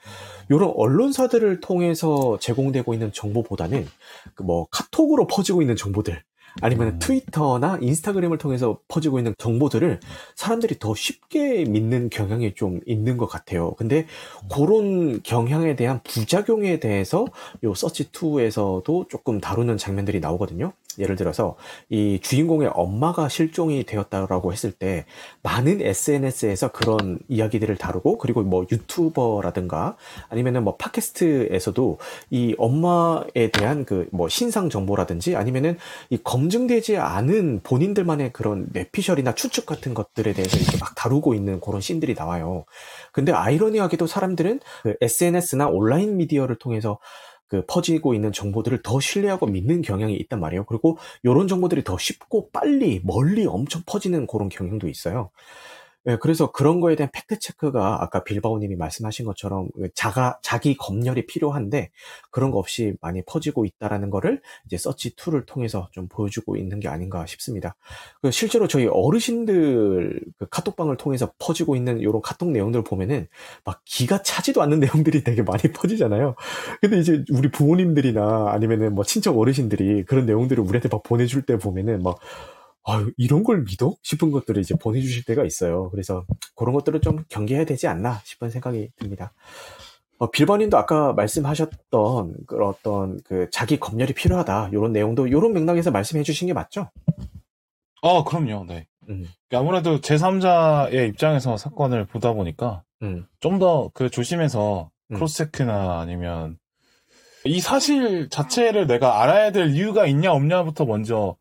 이런 언론사들을 통해서 제공되고 있는 정보보다는 그 뭐 카톡으로 퍼지고 있는 정보들, 아니면 음. 트위터나 인스타그램을 통해서 퍼지고 있는 정보들을 사람들이 더 쉽게 믿는 경향이 좀 있는 것 같아요. 근데 그런 경향에 대한 부작용에 대해서 요 서치2에서도 조금 다루는 장면들이 나오거든요. 예를 들어서 이 주인공의 엄마가 실종이 되었다라고 했을 때 많은 SNS에서 그런 이야기들을 다루고 그리고 뭐 유튜버라든가 아니면은 뭐 팟캐스트에서도 이 엄마에 대한 그 뭐 신상 정보라든지 아니면은 이 검 증되지 않은 본인들만의 그런 내피셜이나 추측 같은 것들에 대해서 이렇게 막 다루고 있는 그런 씬들이 나와요. 근데 아이러니하게도 사람들은 그 SNS나 온라인 미디어를 통해서 그 퍼지고 있는 정보들을 더 신뢰하고 믿는 경향이 있단 말이에요. 그리고 이런 정보들이 더 쉽고 빨리 멀리 엄청 퍼지는 그런 경향도 있어요. 예, 그래서 그런 거에 대한 팩트 체크가 아까 빌바오님이 말씀하신 것처럼 그 자가 자기 검열이 필요한데 그런 거 없이 많이 퍼지고 있다라는 거를 이제 서치 2를 통해서 좀 보여주고 있는 게 아닌가 싶습니다. 그 실제로 저희 어르신들 그 카톡방을 통해서 퍼지고 있는 이런 카톡 내용들 보면은 막 기가 차지도 않는 내용들이 되게 많이 퍼지잖아요. 근데 이제 우리 부모님들이나 아니면은 뭐 친척 어르신들이 그런 내용들을 우리한테 막 보내줄 때 보면은 막 아유, 이런 걸 믿어? 싶은 것들을 이제 보내주실 때가 있어요. 그래서 그런 것들을 좀 경계해야 되지 않나 싶은 생각이 듭니다. 어, 빌버님도 아까 말씀하셨던 그 어떤 그 자기 검열이 필요하다. 이런 내용도 이런 맥락에서 말씀해 주신 게 맞죠? 아, 그럼요. 네. 음, 아무래도 제3자의 입장에서 사건을 보다 보니까 음, 좀더 그 조심해서 음. 크로스체크나 아니면 이 사실 자체를 내가 알아야 될 이유가 있냐 없냐부터 먼저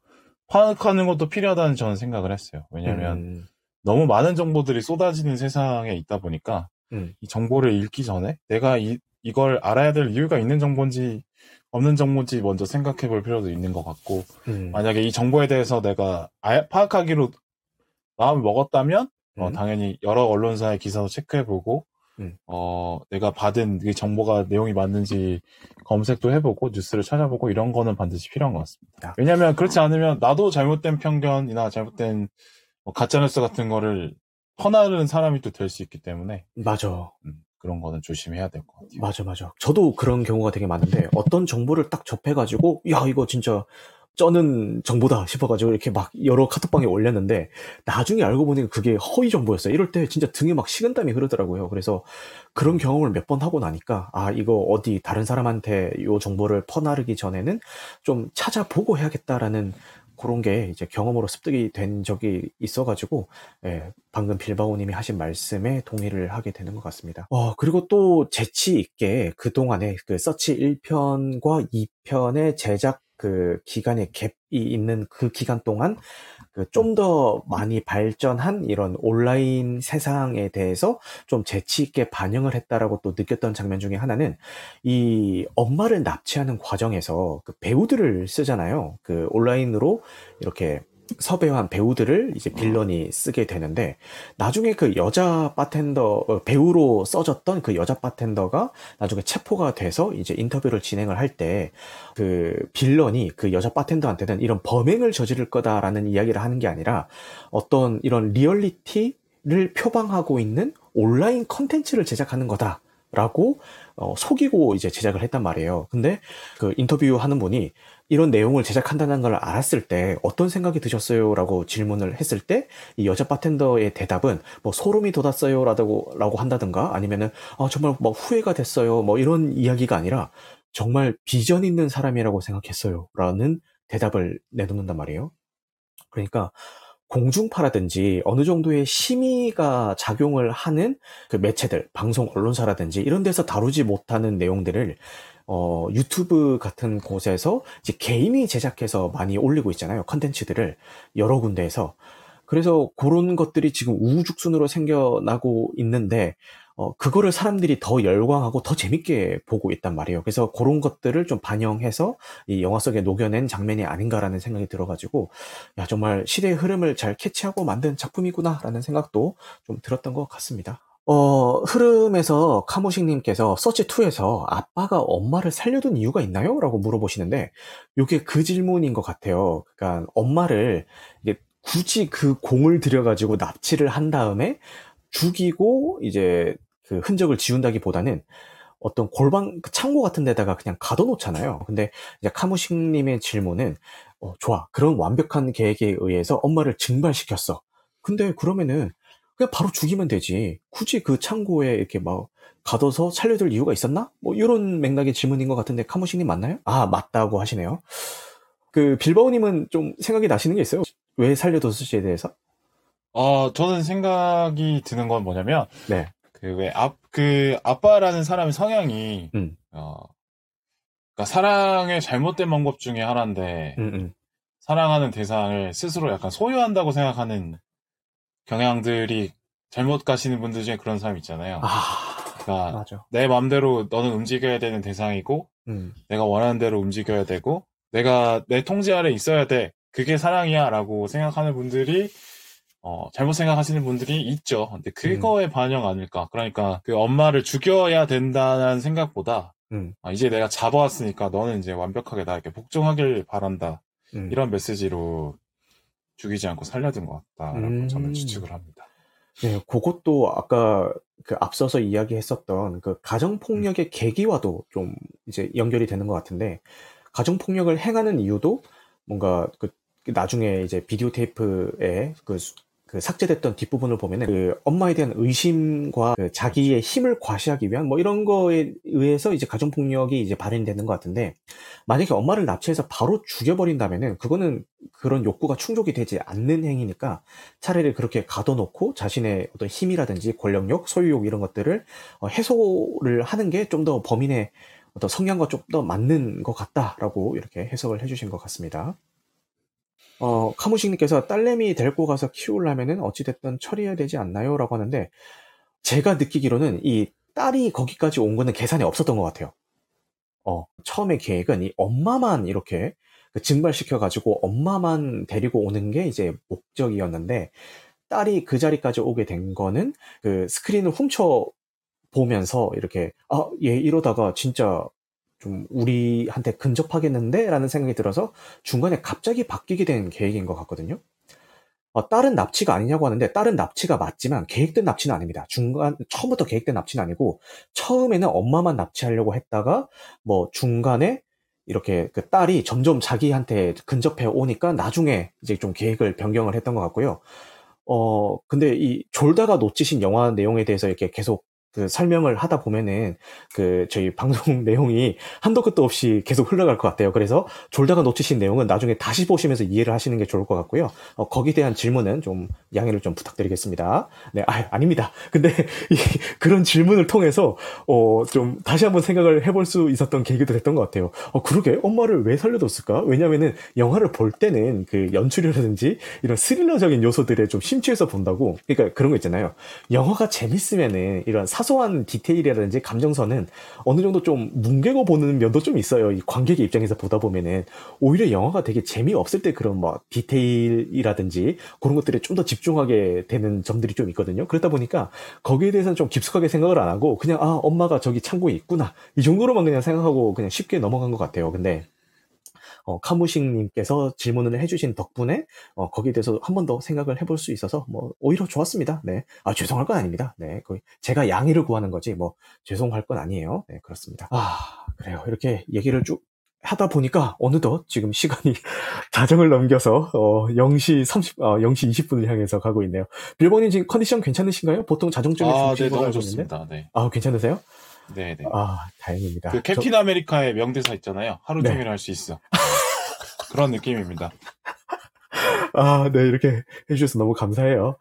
파악하는 것도 필요하다는 저는 생각을 했어요. 왜냐하면 음, 너무 많은 정보들이 쏟아지는 세상에 있다 보니까 음. 이 정보를 읽기 전에 내가 이, 이걸 알아야 될 이유가 있는 정보인지 없는 정보인지 먼저 생각해 볼 필요도 있는 것 같고 음, 만약에 이 정보에 대해서 내가 알- 파악하기로 마음을 먹었다면 어, 음. 당연히 여러 언론사의 기사도 체크해 보고 음. 어, 내가 받은 이 정보가 내용이 맞는지 검색도 해보고 뉴스를 찾아보고 이런 거는 반드시 필요한 것 같습니다. 야. 왜냐하면 그렇지 않으면 나도 잘못된 편견이나 잘못된 뭐 가짜뉴스 같은 거를 퍼나르는 사람이 또 될 수 있기 때문에 맞아. 음, 그런 거는 조심해야 될 것 같아요. 맞아, 맞아. 저도 그런 경우가 되게 많은데, 어떤 정보를 딱 접해가지고, 야, 이거 진짜 쩌는 정보다 싶어가지고, 이렇게 막 여러 카톡방에 올렸는데, 나중에 알고 보니 그게 허위 정보였어요. 이럴 때 진짜 등에 막 식은땀이 흐르더라고요. 그래서 그런 경험을 몇 번 하고 나니까, 아, 이거 어디 다른 사람한테 이 정보를 퍼나르기 전에는 좀 찾아보고 해야겠다라는 그런 게 이제 경험으로 습득이 된 적이 있어가지고 예, 방금 빌바오님이 하신 말씀에 동의를 하게 되는 것 같습니다. 어, 그리고 또 재치 있게 그 동안에 그 서치 1편과 2편의 제작 그 기간에 갭이 있는 그 기간 동안 그 좀 더 많이 발전한 이런 온라인 세상에 대해서 좀 재치 있게 반영을 했다라고 또 느꼈던 장면 중에 하나는 이 엄마를 납치하는 과정에서 그 배우들을 쓰잖아요. 그 온라인으로 이렇게 섭외한 배우들을 이제 빌런이 쓰게 되는데 나중에 그 여자 바텐더 어, 배우로 써졌던 그 여자 바텐더가 나중에 체포가 돼서 이제 인터뷰를 진행을 할 때 그 빌런이 그 여자 바텐더한테는 이런 범행을 저지를 거다라는 이야기를 하는 게 아니라 어떤 이런 리얼리티를 표방하고 있는 온라인 컨텐츠를 제작하는 거다 라고 어, 속이고 이제 제작을 했단 말이에요. 근데 그 인터뷰하는 분이 이런 내용을 제작한다는 걸 알았을 때 어떤 생각이 드셨어요? 라고 질문을 했을 때 이 여자 바텐더의 대답은 뭐 소름이 돋았어요 라고, 라고 한다든가 아니면은 아, 정말 뭐 후회가 됐어요 뭐 이런 이야기가 아니라 정말 비전 있는 사람이라고 생각했어요 라는 대답을 내놓는단 말이에요. 그러니까 공중파라든지 어느 정도의 심의가 작용을 하는 그 매체들, 방송 언론사라든지 이런 데서 다루지 못하는 내용들을 어, 유튜브 같은 곳에서 이제 개인이 제작해서 많이 올리고 있잖아요. 컨텐츠들을 여러 군데에서. 그래서 그런 것들이 지금 우후죽순으로 생겨나고 있는데, 어, 그거를 사람들이 더 열광하고 더 재밌게 보고 있단 말이에요. 그래서 그런 것들을 좀 반영해서 이 영화 속에 녹여낸 장면이 아닌가라는 생각이 들어가지고, 야, 정말 시대의 흐름을 잘 캐치하고 만든 작품이구나라는 생각도 좀 들었던 것 같습니다. 어, 흐름에서 카모식님께서 서치2에서 아빠가 엄마를 살려둔 이유가 있나요? 라고 물어보시는데, 이게 그 질문인 것 같아요. 그러니까 엄마를 굳이 그 공을 들여가지고 납치를 한 다음에 죽이고 이제 그 흔적을 지운다기 보다는 어떤 골방 그 창고 같은 데다가 그냥 가둬놓잖아요. 근데 이제 카무식님의 질문은 어, 좋아 그런 완벽한 계획에 의해서 엄마를 증발시켰어. 근데 그러면은 그냥 바로 죽이면 되지. 굳이 그 창고에 이렇게 막 가둬서 살려둘 이유가 있었나? 뭐 이런 맥락의 질문인 것 같은데 카무식님 맞나요? 아 맞다고 하시네요. 그 빌바오님은 좀 생각이 나시는 게 있어요? 왜 살려뒀을지에 대해서? 어, 저는 생각이 드는 건 뭐냐면, 네. 그, 왜, 앞, 그, 아빠라는 사람의 성향이, 음. 어, 그니까 사랑의 잘못된 방법 중에 하나인데, 음, 음. 사랑하는 대상을 스스로 약간 소유한다고 생각하는 경향들이 잘못 가시는 분들 중에 그런 사람 있잖아요. 아, 그러니까 맞아. 내 맘대로 너는 움직여야 되는 대상이고, 음, 내가 원하는 대로 움직여야 되고, 내가 내 통제 아래 있어야 돼. 그게 사랑이야. 라고 생각하는 분들이, 어, 잘못 생각하시는 분들이 있죠. 근데 그거의 반영 아닐까. 그러니까 그 엄마를 죽여야 된다는 생각보다, 음, 아, 이제 내가 잡아왔으니까 너는 이제 완벽하게 나에게 복종하길 바란다. 음. 이런 메시지로 죽이지 않고 살려둔 것 같다라고 음. 저는 추측을 합니다. 네, 그것도 아까 그 앞서서 이야기했었던 그 가정폭력의 계기와도 좀 이제 연결이 되는 것 같은데, 가정폭력을 행하는 이유도 뭔가 그 나중에 이제 비디오 테이프에 그, 수- 그 삭제됐던 뒷부분을 보면은 그 엄마에 대한 의심과 그 자기의 힘을 과시하기 위한 뭐 이런 거에 의해서 이제 가정폭력이 이제 발현되는 것 같은데, 만약에 엄마를 납치해서 바로 죽여버린다면은 그거는 그런 욕구가 충족이 되지 않는 행위니까 차라리 그렇게 가둬놓고 자신의 어떤 힘이라든지 권력욕, 소유욕 이런 것들을 어, 해소를 하는 게 좀 더 범인의 어떤 성향과 좀 더 맞는 것 같다라고 이렇게 해석을 해주신 것 같습니다. 어, 카무식님께서 딸내미 데리고 가서 키우려면은 어찌됐든 처리해야 되지 않나요? 라고 하는데 제가 느끼기로는 이 딸이 거기까지 온 거는 계산이 없었던 것 같아요. 어, 처음에 계획은 이 엄마만 이렇게 그 증발시켜가지고 엄마만 데리고 오는 게 이제 목적이었는데 딸이 그 자리까지 오게 된 거는 그 스크린을 훔쳐 보면서 이렇게 아, 얘 이러다가 진짜 좀 우리한테 근접하겠는데? 라는 생각이 들어서 중간에 갑자기 바뀌게 된 계획인 것 같거든요. 어, 딸은 납치가 아니냐고 하는데 딸은 납치가 맞지만 계획된 납치는 아닙니다. 중간 처음부터 계획된 납치는 아니고 처음에는 엄마만 납치하려고 했다가 뭐 중간에 이렇게 그 딸이 점점 자기한테 근접해 오니까 나중에 이제 좀 계획을 변경을 했던 것 같고요. 어 근데 이 졸다가 놓치신 영화 내용에 대해서 이렇게 계속 그 설명을 하다 보면은 그 저희 방송 내용이 한도 끝도 없이 계속 흘러갈 것 같아요. 그래서 졸다가 놓치신 내용은 나중에 다시 보시면서 이해를 하시는 게 좋을 것 같고요. 어, 거기에 대한 질문은 좀 양해를 좀 부탁드리겠습니다. 네, 아, 아닙니다. 근데 이, 그런 질문을 통해서 어, 좀 다시 한번 생각을 해볼 수 있었던 계기도 됐던 것 같아요. 어, 그러게 엄마를 왜 살려뒀을까? 왜냐면은 영화를 볼 때는 그 연출이라든지 이런 스릴러적인 요소들에 좀 심취해서 본다고. 그러니까 그런 거 있잖아요. 영화가 재밌으면은 이런 사소 한 디테일이라든지 감정선은 어느 정도 좀 뭉개고 보는 면도 좀 있어요. 이 관객의 입장에서 보다 보면은 오히려 영화가 되게 재미없을 때 그런 뭐 디테일이라든지 그런 것들에 좀 더 집중하게 되는 점들이 좀 있거든요. 그러다 보니까 거기에 대해서는 좀 깊숙하게 생각을 안 하고 그냥 아 엄마가 저기 창고에 있구나 이 정도로만 그냥 생각하고 그냥 쉽게 넘어간 것 같아요. 근데 어, 카무식님께서 질문을 해주신 덕분에 어, 거기에 대해서 한 번 더 생각을 해볼 수 있어서 뭐 오히려 좋았습니다. 네, 아 죄송할 건 아닙니다. 네, 거의 제가 양해를 구하는 거지 뭐 죄송할 건 아니에요. 네, 그렇습니다. 아 그래요. 이렇게 얘기를 쭉 하다 보니까 어느덧 지금 시간이 자정을 넘겨서 어 0시 30, 어 0시 20분을 향해서 가고 있네요. 빌보님 지금 컨디션 괜찮으신가요? 보통 자정쯤에 아, 네, 너무. 좋습니다. 네. 아 괜찮으세요? 네, 네. 아 다행입니다. 그 캡틴 아메리카의 명대사 있잖아요. 하루 네. 종일 할수 있어. 그런 느낌입니다. 아, 네, 이렇게 해주셔서 너무 감사해요.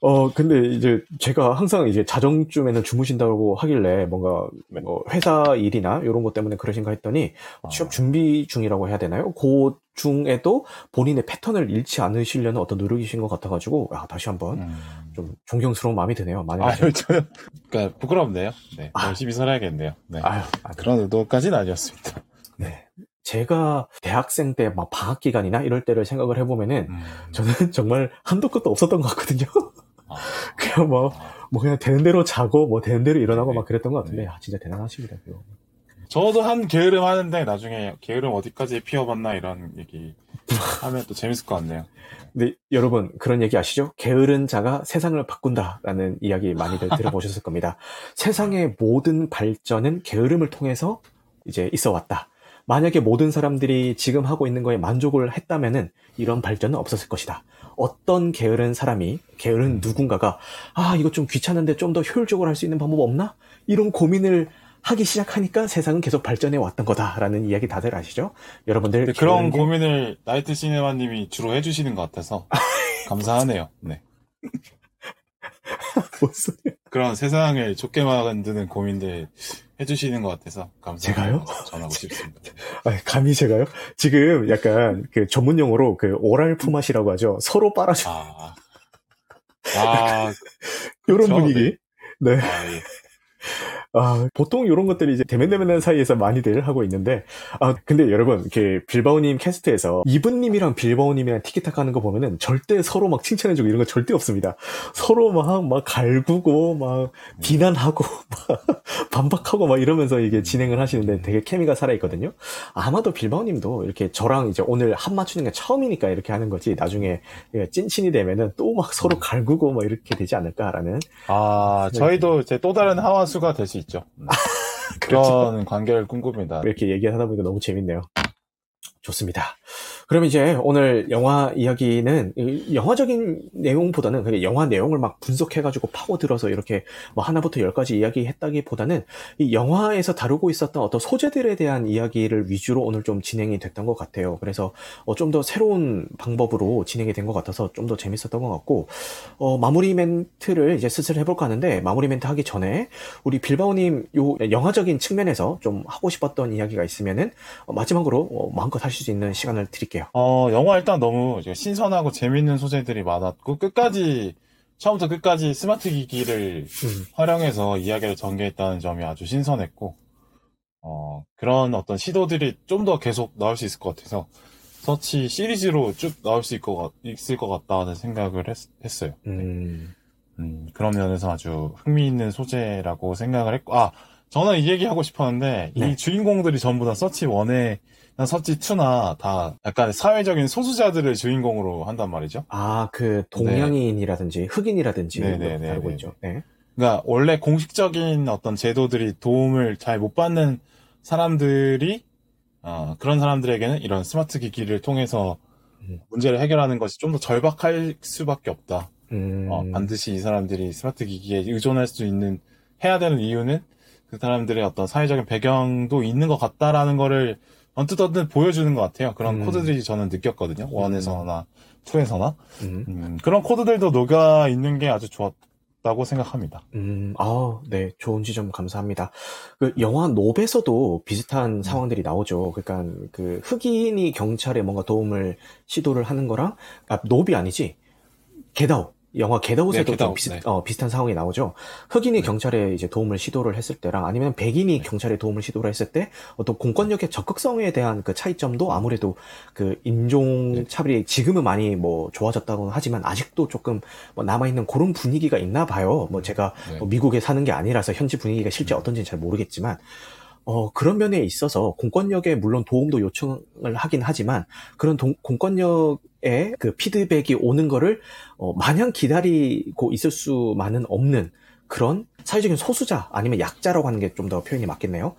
어, 근데 이제 제가 항상 이제 자정쯤에는 주무신다고 하길래 뭔가 네. 뭐 회사 일이나 이런 것 때문에 그러신가 했더니 아. 취업 준비 중이라고 해야 되나요? 그 중에도 본인의 패턴을 잃지 않으시려는 어떤 노력이신 것 같아가지고, 아, 다시 한번 음. 좀 존경스러운 마음이 드네요. 많이. 아유, 저는, 그러니까 부끄럽네요. 네. 아. 열심히 살아야겠네요. 네. 아유, 아, 그런 의도까지는 아니었습니다. 네. 제가 대학생 때 막 방학 기간이나 이럴 때를 생각을 해보면은 음. 저는 정말 한도 끝도 없었던 것 같거든요. 아. 그냥 뭐, 뭐 그냥 되는 대로 자고 뭐 되는 대로 일어나고 네. 막 그랬던 것 같은데 네. 아, 진짜 대단하십니다. 그거. 저도 한 게으름 하는데 나중에 게으름 어디까지 피워봤나 이런 얘기 하면 또 재밌을 것 같네요. 근데 여러분 그런 얘기 아시죠? 게으른 자가 세상을 바꾼다라는 이야기 많이들 들어보셨을 겁니다. 세상의 모든 발전은 게으름을 통해서 이제 있어 왔다. 만약에 모든 사람들이 지금 하고 있는 거에 만족을 했다면은 이런 발전은 없었을 것이다. 어떤 게으른 사람이, 게으른 누군가가, 아, 이거 좀 귀찮은데 좀 더 효율적으로 할 수 있는 방법 없나? 이런 고민을 하기 시작하니까 세상은 계속 발전해 왔던 거다라는 이야기 다들 아시죠? 여러분들 그런 게- 고민을 나이트 시네마님이 주로 해주시는 것 같아서 감사하네요. 네. 그런 세상을 좋게 만드는 고민들 해주시는 것 같아서 감사해요. 제가요? 전하고 싶습니다. 아, 감히 제가요? 지금 약간 그 전문 용어로 그 오랄 품앗이라고 하죠. 서로 빨아주 아, 아, 이런 분위기. 네. 아, 예. 아, 보통 이런 것들이 이제 대면대면한 사이에서 많이들 하고 있는데, 아, 근데 여러분, 이렇게 빌바오님 캐스트에서 이분님이랑 빌바오님이랑 티키타카 하는 거 보면은 절대 서로 막 칭찬해주고 이런 거 절대 없습니다. 서로 막, 막 갈구고, 막 비난하고, 막 반박하고 막 이러면서 이게 진행을 하시는데 되게 케미가 살아있거든요. 아마도 빌바오님도 이렇게 저랑 이제 오늘 합 맞추는 게 처음이니까 이렇게 하는 거지, 나중에 예, 찐친이 되면은 또 막 서로 갈구고 막 이렇게 되지 않을까라는 아, 저희도 이제 또 다른 하와수가 될수 있죠. 네. 그렇죠. 그런 관계를 꿈꿉니다. 이렇게 얘기하다 보니까 너무 재밌네요. 좋습니다. 그럼 이제 오늘 영화 이야기는 이 영화적인 내용보다는 그냥 영화 내용을 막 분석해가지고 파고들어서 이렇게 뭐 하나부터 열까지 이야기했다기보다는 이 영화에서 다루고 있었던 어떤 소재들에 대한 이야기를 위주로 오늘 좀 진행이 됐던 것 같아요. 그래서 어, 좀더 새로운 방법으로 진행이 된 것 같아서 좀 더 재밌었던 것 같고 어, 마무리 멘트를 이제 슬슬 해볼까 하는데 마무리 멘트 하기 전에 우리 빌바오님 요 영화적인 측면에서 좀 하고 싶었던 이야기가 있으면은 어, 마지막으로 어, 마음껏 하실 수 있는 시간을 드릴게요. 어, 영화 일단 너무 신선하고 재밌는 소재들이 많았고, 끝까지, 처음부터 끝까지 스마트 기기를 음, 활용해서 이야기를 전개했다는 점이 아주 신선했고, 어, 그런 어떤 시도들이 좀 더 계속 나올 수 있을 것 같아서, 서치 시리즈로 쭉 나올 수 있을 것, 같- 있을 것 같다는 생각을 했, 어요 음, 음, 그런 면에서 아주 흥미있는 소재라고 생각을 했고, 아, 저는 이 얘기 하고 싶었는데, 네. 이 주인공들이 전부 다 서치 1에, 서치 2나 다 약간 사회적인 소수자들을 주인공으로 한단 말이죠. 아, 그 동양인이라든지 흑인이라든지 네, 네, 네, 다루고 네, 있죠. 네. 그러니까 원래 공식적인 어떤 제도들이 도움을 잘 못 받는 사람들이 어, 그런 사람들에게는 이런 스마트 기기를 통해서 음. 문제를 해결하는 것이 좀 더 절박할 수밖에 없다. 음, 어, 반드시 이 사람들이 스마트 기기에 의존할 수 있는 해야 되는 이유는 그 사람들의 어떤 사회적인 배경도 있는 것 같다라는 거를 언뜻 언뜻 보여주는 것 같아요. 그런 음. 코드들이 저는 느꼈거든요. 원에서나 투에서나 음. 음, 그런 코드들도 녹아 있는 게 아주 좋았다고 생각합니다. 음, 아, 네, 좋은 지점 감사합니다. 그 영화 노베에서도 비슷한 상황들이 나오죠. 그러니까 그 흑인이 경찰에 뭔가 도움을 시도를 하는 거랑 아, 노비 아니지? 겟아웃. 영화 겟아웃에도 네, 좀 비슷, 네. 어, 비슷한 상황이 나오죠. 흑인이 경찰에 이제 도움을 시도를 했을 때랑 아니면 백인이 경찰에 도움을 시도를 했을 때 어떤 공권력의 적극성에 대한 그 차이점도 아무래도 그 인종 차별이 지금은 많이 뭐 좋아졌다고 하지만 아직도 조금 뭐 남아있는 그런 분위기가 있나 봐요. 뭐 제가 네. 뭐 미국에 사는 게 아니라서 현지 분위기가 실제 어떤지는 잘 모르겠지만 어, 그런 면에 있어서 공권력에 물론 도움도 요청을 하긴 하지만 그런 동- 공권력의 그 피드백이 오는 거를 어, 마냥 기다리고 있을 수만은 없는 그런 사회적인 소수자 아니면 약자라고 하는 게 좀 더 표현이 맞겠네요.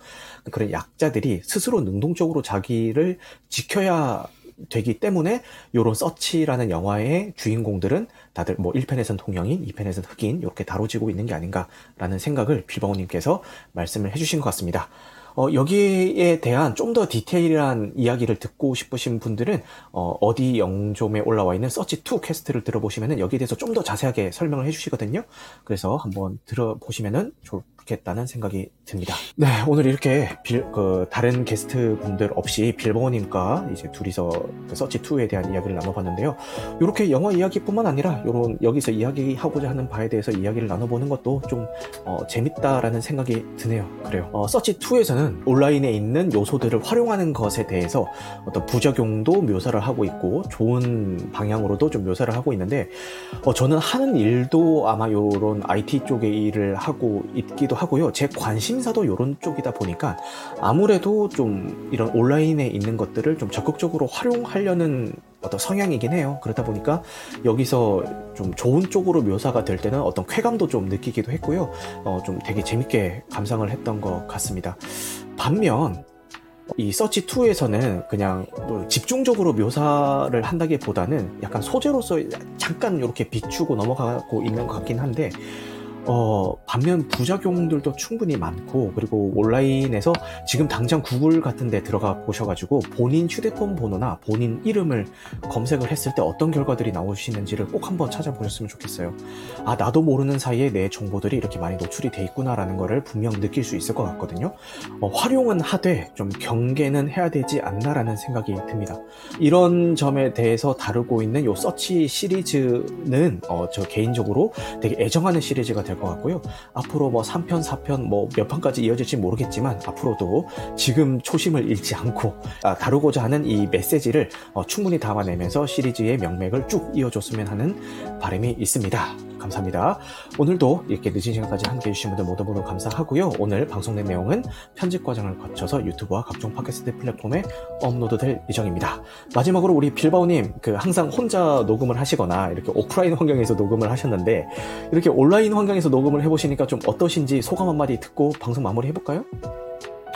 그런 약자들이 스스로 능동적으로 자기를 지켜야 되기 때문에 요런 서치라는 영화의 주인공들은 다들 뭐 1편에선 동양인, 2편에선 흑인 이렇게 다뤄지고 있는 게 아닌가라는 생각을 빌바오님께서 말씀을 해주신 것 같습니다. 어, 여기에 대한 좀 더 디테일한 이야기를 듣고 싶으신 분들은 어디 영 좀에 올라와 있는 서치2 캐스트를 들어보시면 여기에 대해서 좀 더 자세하게 설명을 해주시거든요. 그래서 한번 들어보시면 좋겠다는 생각이 듭니다. 네, 오늘 이렇게 빌- 그 다른 게스트 분들 없이 빌바오님과 이제 둘이서 그 서치2에 대한 이야기를 나눠봤는데요. 이렇게 영화 이야기뿐만 아니라 이런 여기서 이야기하고자 하는 바에 대해서 이야기를 나눠보는 것도 좀 어, 재밌다라는 생각이 드네요. 그래요. 어, 서치2에서는 온라인에 있는 요소들을 활용하는 것에 대해서 어떤 부작용도 묘사를 하고 있고 좋은 방향으로도 좀 묘사를 하고 있는데 어, 저는 하는 일도 아마 요런 IT 쪽의 일을 하고 있기도 하고요. 제 관심사도 요런 쪽이다 보니까 아무래도 좀 이런 온라인에 있는 것들을 좀 적극적으로 활용하려는 어떤 성향이긴 해요. 그러다 보니까 여기서 좀 좋은 쪽으로 묘사가 될 때는 어떤 쾌감도 좀 느끼기도 했고요. 어, 좀 되게 재밌게 감상을 했던 것 같습니다. 반면 이 서치 2에서는 그냥 뭐 집중적으로 묘사를 한다기보다는 약간 소재로서 잠깐 이렇게 비추고 넘어가고 있는 것 같긴 한데 어, 반면 부작용들도 충분히 많고, 그리고 온라인에서 지금 당장 구글 같은 데 들어가 보셔가지고 본인 휴대폰 번호나 본인 이름을 검색을 했을 때 어떤 결과들이 나오시는지를 꼭 한번 찾아보셨으면 좋겠어요. 아, 나도 모르는 사이에 내 정보들이 이렇게 많이 노출이 돼 있구나라는 거를 분명 느낄 수 있을 것 같거든요. 어, 활용은 하되 좀 경계는 해야 되지 않나라는 생각이 듭니다. 이런 점에 대해서 다루고 있는 요 서치 시리즈는 어, 저 개인적으로 되게 애정하는 시리즈가 될 것 같고요. 앞으로 뭐 3편, 4편, 뭐 몇 편까지 이어질지 모르겠지만 앞으로도 지금 초심을 잃지 않고 아, 다루고자 하는 이 메시지를 어, 충분히 담아내면서 시리즈의 명맥을 쭉 이어줬으면 하는 바람이 있습니다. 감사합니다. 오늘도 이렇게 늦은 시간까지 함께 해주신 분들 모두 모두 감사하고요. 오늘 방송된 내용은 편집 과정을 거쳐서 유튜브와 각종 팟캐스트 플랫폼에 업로드될 예정입니다. 마지막으로 우리 빌바오님, 그 항상 혼자 녹음을 하시거나 이렇게 오프라인 환경에서 녹음을 하셨는데 이렇게 온라인 환경에 서 녹음을 해보시니까 좀 어떠신지 소감 한마디 듣고 방송 마무리 해볼까요?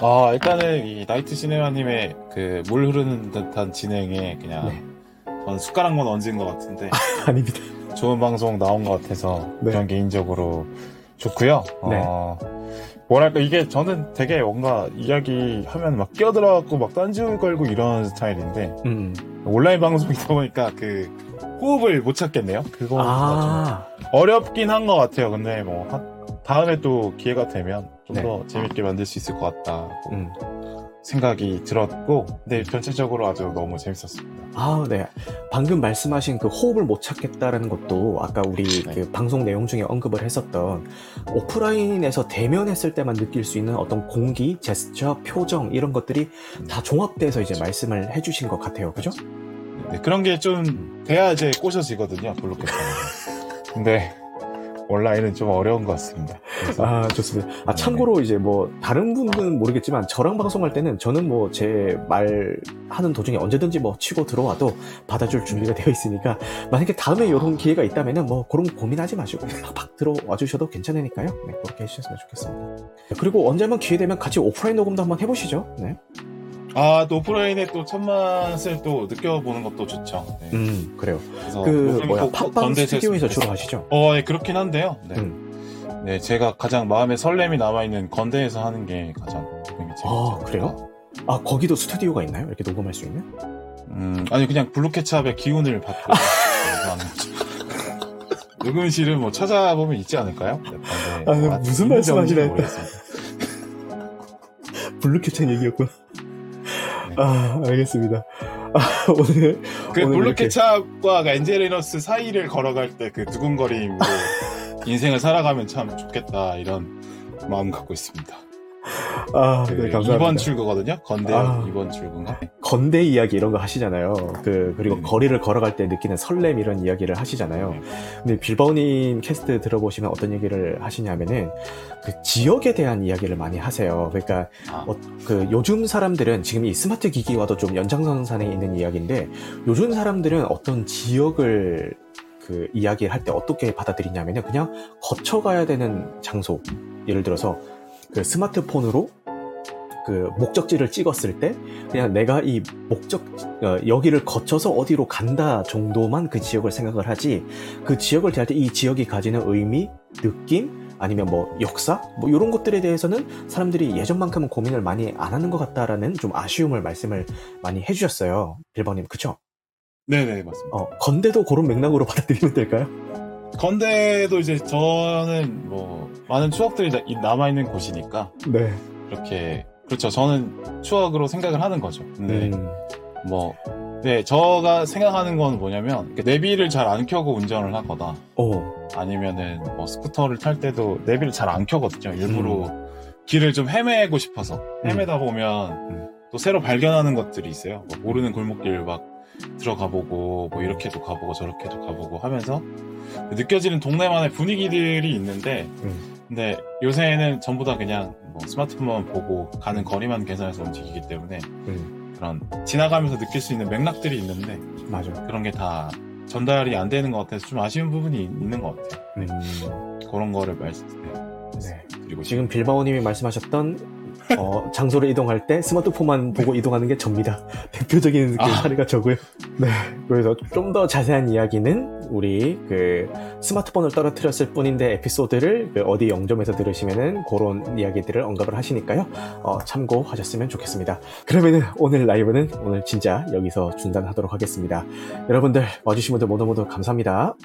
아, 일단은 이 나이트 시네마님의 그 물 흐르는 듯한 진행에 그냥 네. 저는 숟가락만 얹은 것 같은데 아 닙니다. 좋은 방송 나온 것 같아서 네. 그냥 개인적으로 좋고요. 네. 어, 뭐랄까 이게 저는 되게 뭔가 이야기하면 막 끼어들어갖고 막 딴지 걸고 이런 스타일인데 음. 온라인 방송이다 보니까 그 호흡을 못 찾겠네요. 그거 아, 좀 어렵긴 한 것 같아요. 근데 뭐 한- 다음에 또 기회가 되면 좀 네. 더 재밌게 만들 수 있을 것 같다. 음. 생각이 들었고, 근데 전체적으로 아주 너무 재밌었습니다. 아, 네. 방금 말씀하신 그 호흡을 못 찾겠다라는 것도 아까 우리 네. 그 방송 내용 중에 언급을 했었던 오프라인에서 대면했을 때만 느낄 수 있는 어떤 공기, 제스처, 표정 이런 것들이 다 종합돼서 이제 말씀을 해주신 것 같아요. 그죠? 네, 그런 게 좀 돼야 이제 꼬셔지거든요, 블록캐스터는. 근데 온라인은 좀 어려운 것 같습니다. 아, 좋습니다. 아, 네. 참고로 이제 뭐, 다른 분들은 모르겠지만, 저랑 방송할 때는 저는 뭐, 제 말 하는 도중에 언제든지 뭐, 치고 들어와도 받아줄 준비가 되어 있으니까, 만약에 다음에 이런 기회가 있다면은 뭐, 그런 거 고민하지 마시고, 팍팍 들어와 주셔도 괜찮으니까요. 네, 그렇게 해주셨으면 좋겠습니다. 네, 그리고 언제만 기회 되면 같이 오프라인 녹음도 한번 해보시죠. 네. 아, 또 오프라인의 또 첫맛을 또 느껴보는 것도 좋죠. 네. 음, 그래요. 그래서 그, 녹음이 뭐야, 건대됐으면 스튜디오에서 주로. 하시죠? 어, 네, 그렇긴 한데요. 네. 음. 네, 제가 가장 마음에 설렘이 남아있는 건대에서 하는 게 가장 녹음이 재밌죠. 아, 그래요? 아, 거기도 스튜디오가 있나요? 이렇게 녹음할 수 있는? 음, 아니, 그냥 블루케찹의 기운을 받고 하는 거죠. 녹음실은 뭐 찾아보면 있지 않을까요? 네, 아, 무슨 없는지 말씀 하시나 모르겠습니다. 블루캡창 얘기였구나. 네. 아, 알겠습니다. 아, 오늘. 그 오늘 블루케찹과 엔젤 리너스 사이를 걸어갈 때 그 두근거림으로 인생을 살아가면 참 좋겠다 이런 마음 갖고 있습니다. 아, 그 네, 감사합니다. 2번 출구거든요. 건대 아. 2번 출구인가? 건대 이야기 이런 거 하시잖아요. 그, 그리고 네. 거리를 걸어갈 때 느끼는 설렘 이런 이야기를 하시잖아요. 네. 근데 빌바오님 캐스트 들어보시면 어떤 얘기를 하시냐면은 그 지역에 대한 이야기를 많이 하세요. 그러니까 아. 어, 그 요즘 사람들은 지금 이 스마트 기기와도 좀 연장선상에 있는 이야기인데 요즘 사람들은 어떤 지역을 그 이야기를 할 때 어떻게 받아들이냐면요. 그냥 거쳐가야 되는 장소. 예를 들어서 그 스마트폰으로 그 목적지를 찍었을 때 그냥 내가 이 목적 어, 여기를 거쳐서 어디로 간다 정도만 그 지역을 생각을 하지 그 지역을 대할 때 이 지역이 가지는 의미, 느낌 아니면 뭐 역사 뭐 이런 것들에 대해서는 사람들이 예전만큼은 고민을 많이 안 하는 것 같다라는 좀 아쉬움을 말씀을 많이 해주셨어요 빌버님 그쵸? 네네 맞습니다. 어 건대도 그런 맥락으로 받아들이면 될까요? 건대도 이제 저는 뭐 많은 추억들이 남아 있는 곳이니까 네. 이렇게 그렇죠. 저는 추억으로 생각을 하는 거죠. 근데 음, 뭐 네, 저가 생각하는 건 뭐냐면 그 내비를 잘 안 켜고 운전을 하거나 어, 아니면은 뭐 스쿠터를 탈 때도 내비를 잘 안 켜거든요. 일부러 음. 길을 좀 헤매고 싶어서 헤매다 보면 음. 또 새로 발견하는 것들이 있어요. 뭐 모르는 골목길 막 들어가 보고 뭐 이렇게도 가보고 저렇게도 가보고 하면서 느껴지는 동네만의 분위기들이 있는데 음. 근데 요새는 전부 다 그냥 뭐 스마트폰만 보고 가는 거리만 계산해서 움직이기 때문에 음, 그런 지나가면서 느낄 수 있는 맥락들이 있는데 맞아. 그런 게 다 전달이 안 되는 것 같아서 좀 아쉬운 부분이 있는 것 같아요. 음, 그런 거를 말씀 네. 드리고 지금 빌바오님이 말씀하셨던 어, 장소를 이동할 때 스마트폰만 보고 이동하는 게 접니다. 대표적인 그 아. 사례가 저고요. 네. 그래서 좀 더 자세한 이야기는 우리 그 스마트폰을 떨어뜨렸을 뿐인데 에피소드를 그 어디 영점에서 들으시면은 그런 이야기들을 언급을 하시니까요. 어, 참고하셨으면 좋겠습니다. 그러면은 오늘 라이브는 오늘 진짜 여기서 중단하도록 하겠습니다. 여러분들 와주신 분들 모두 모두 감사합니다.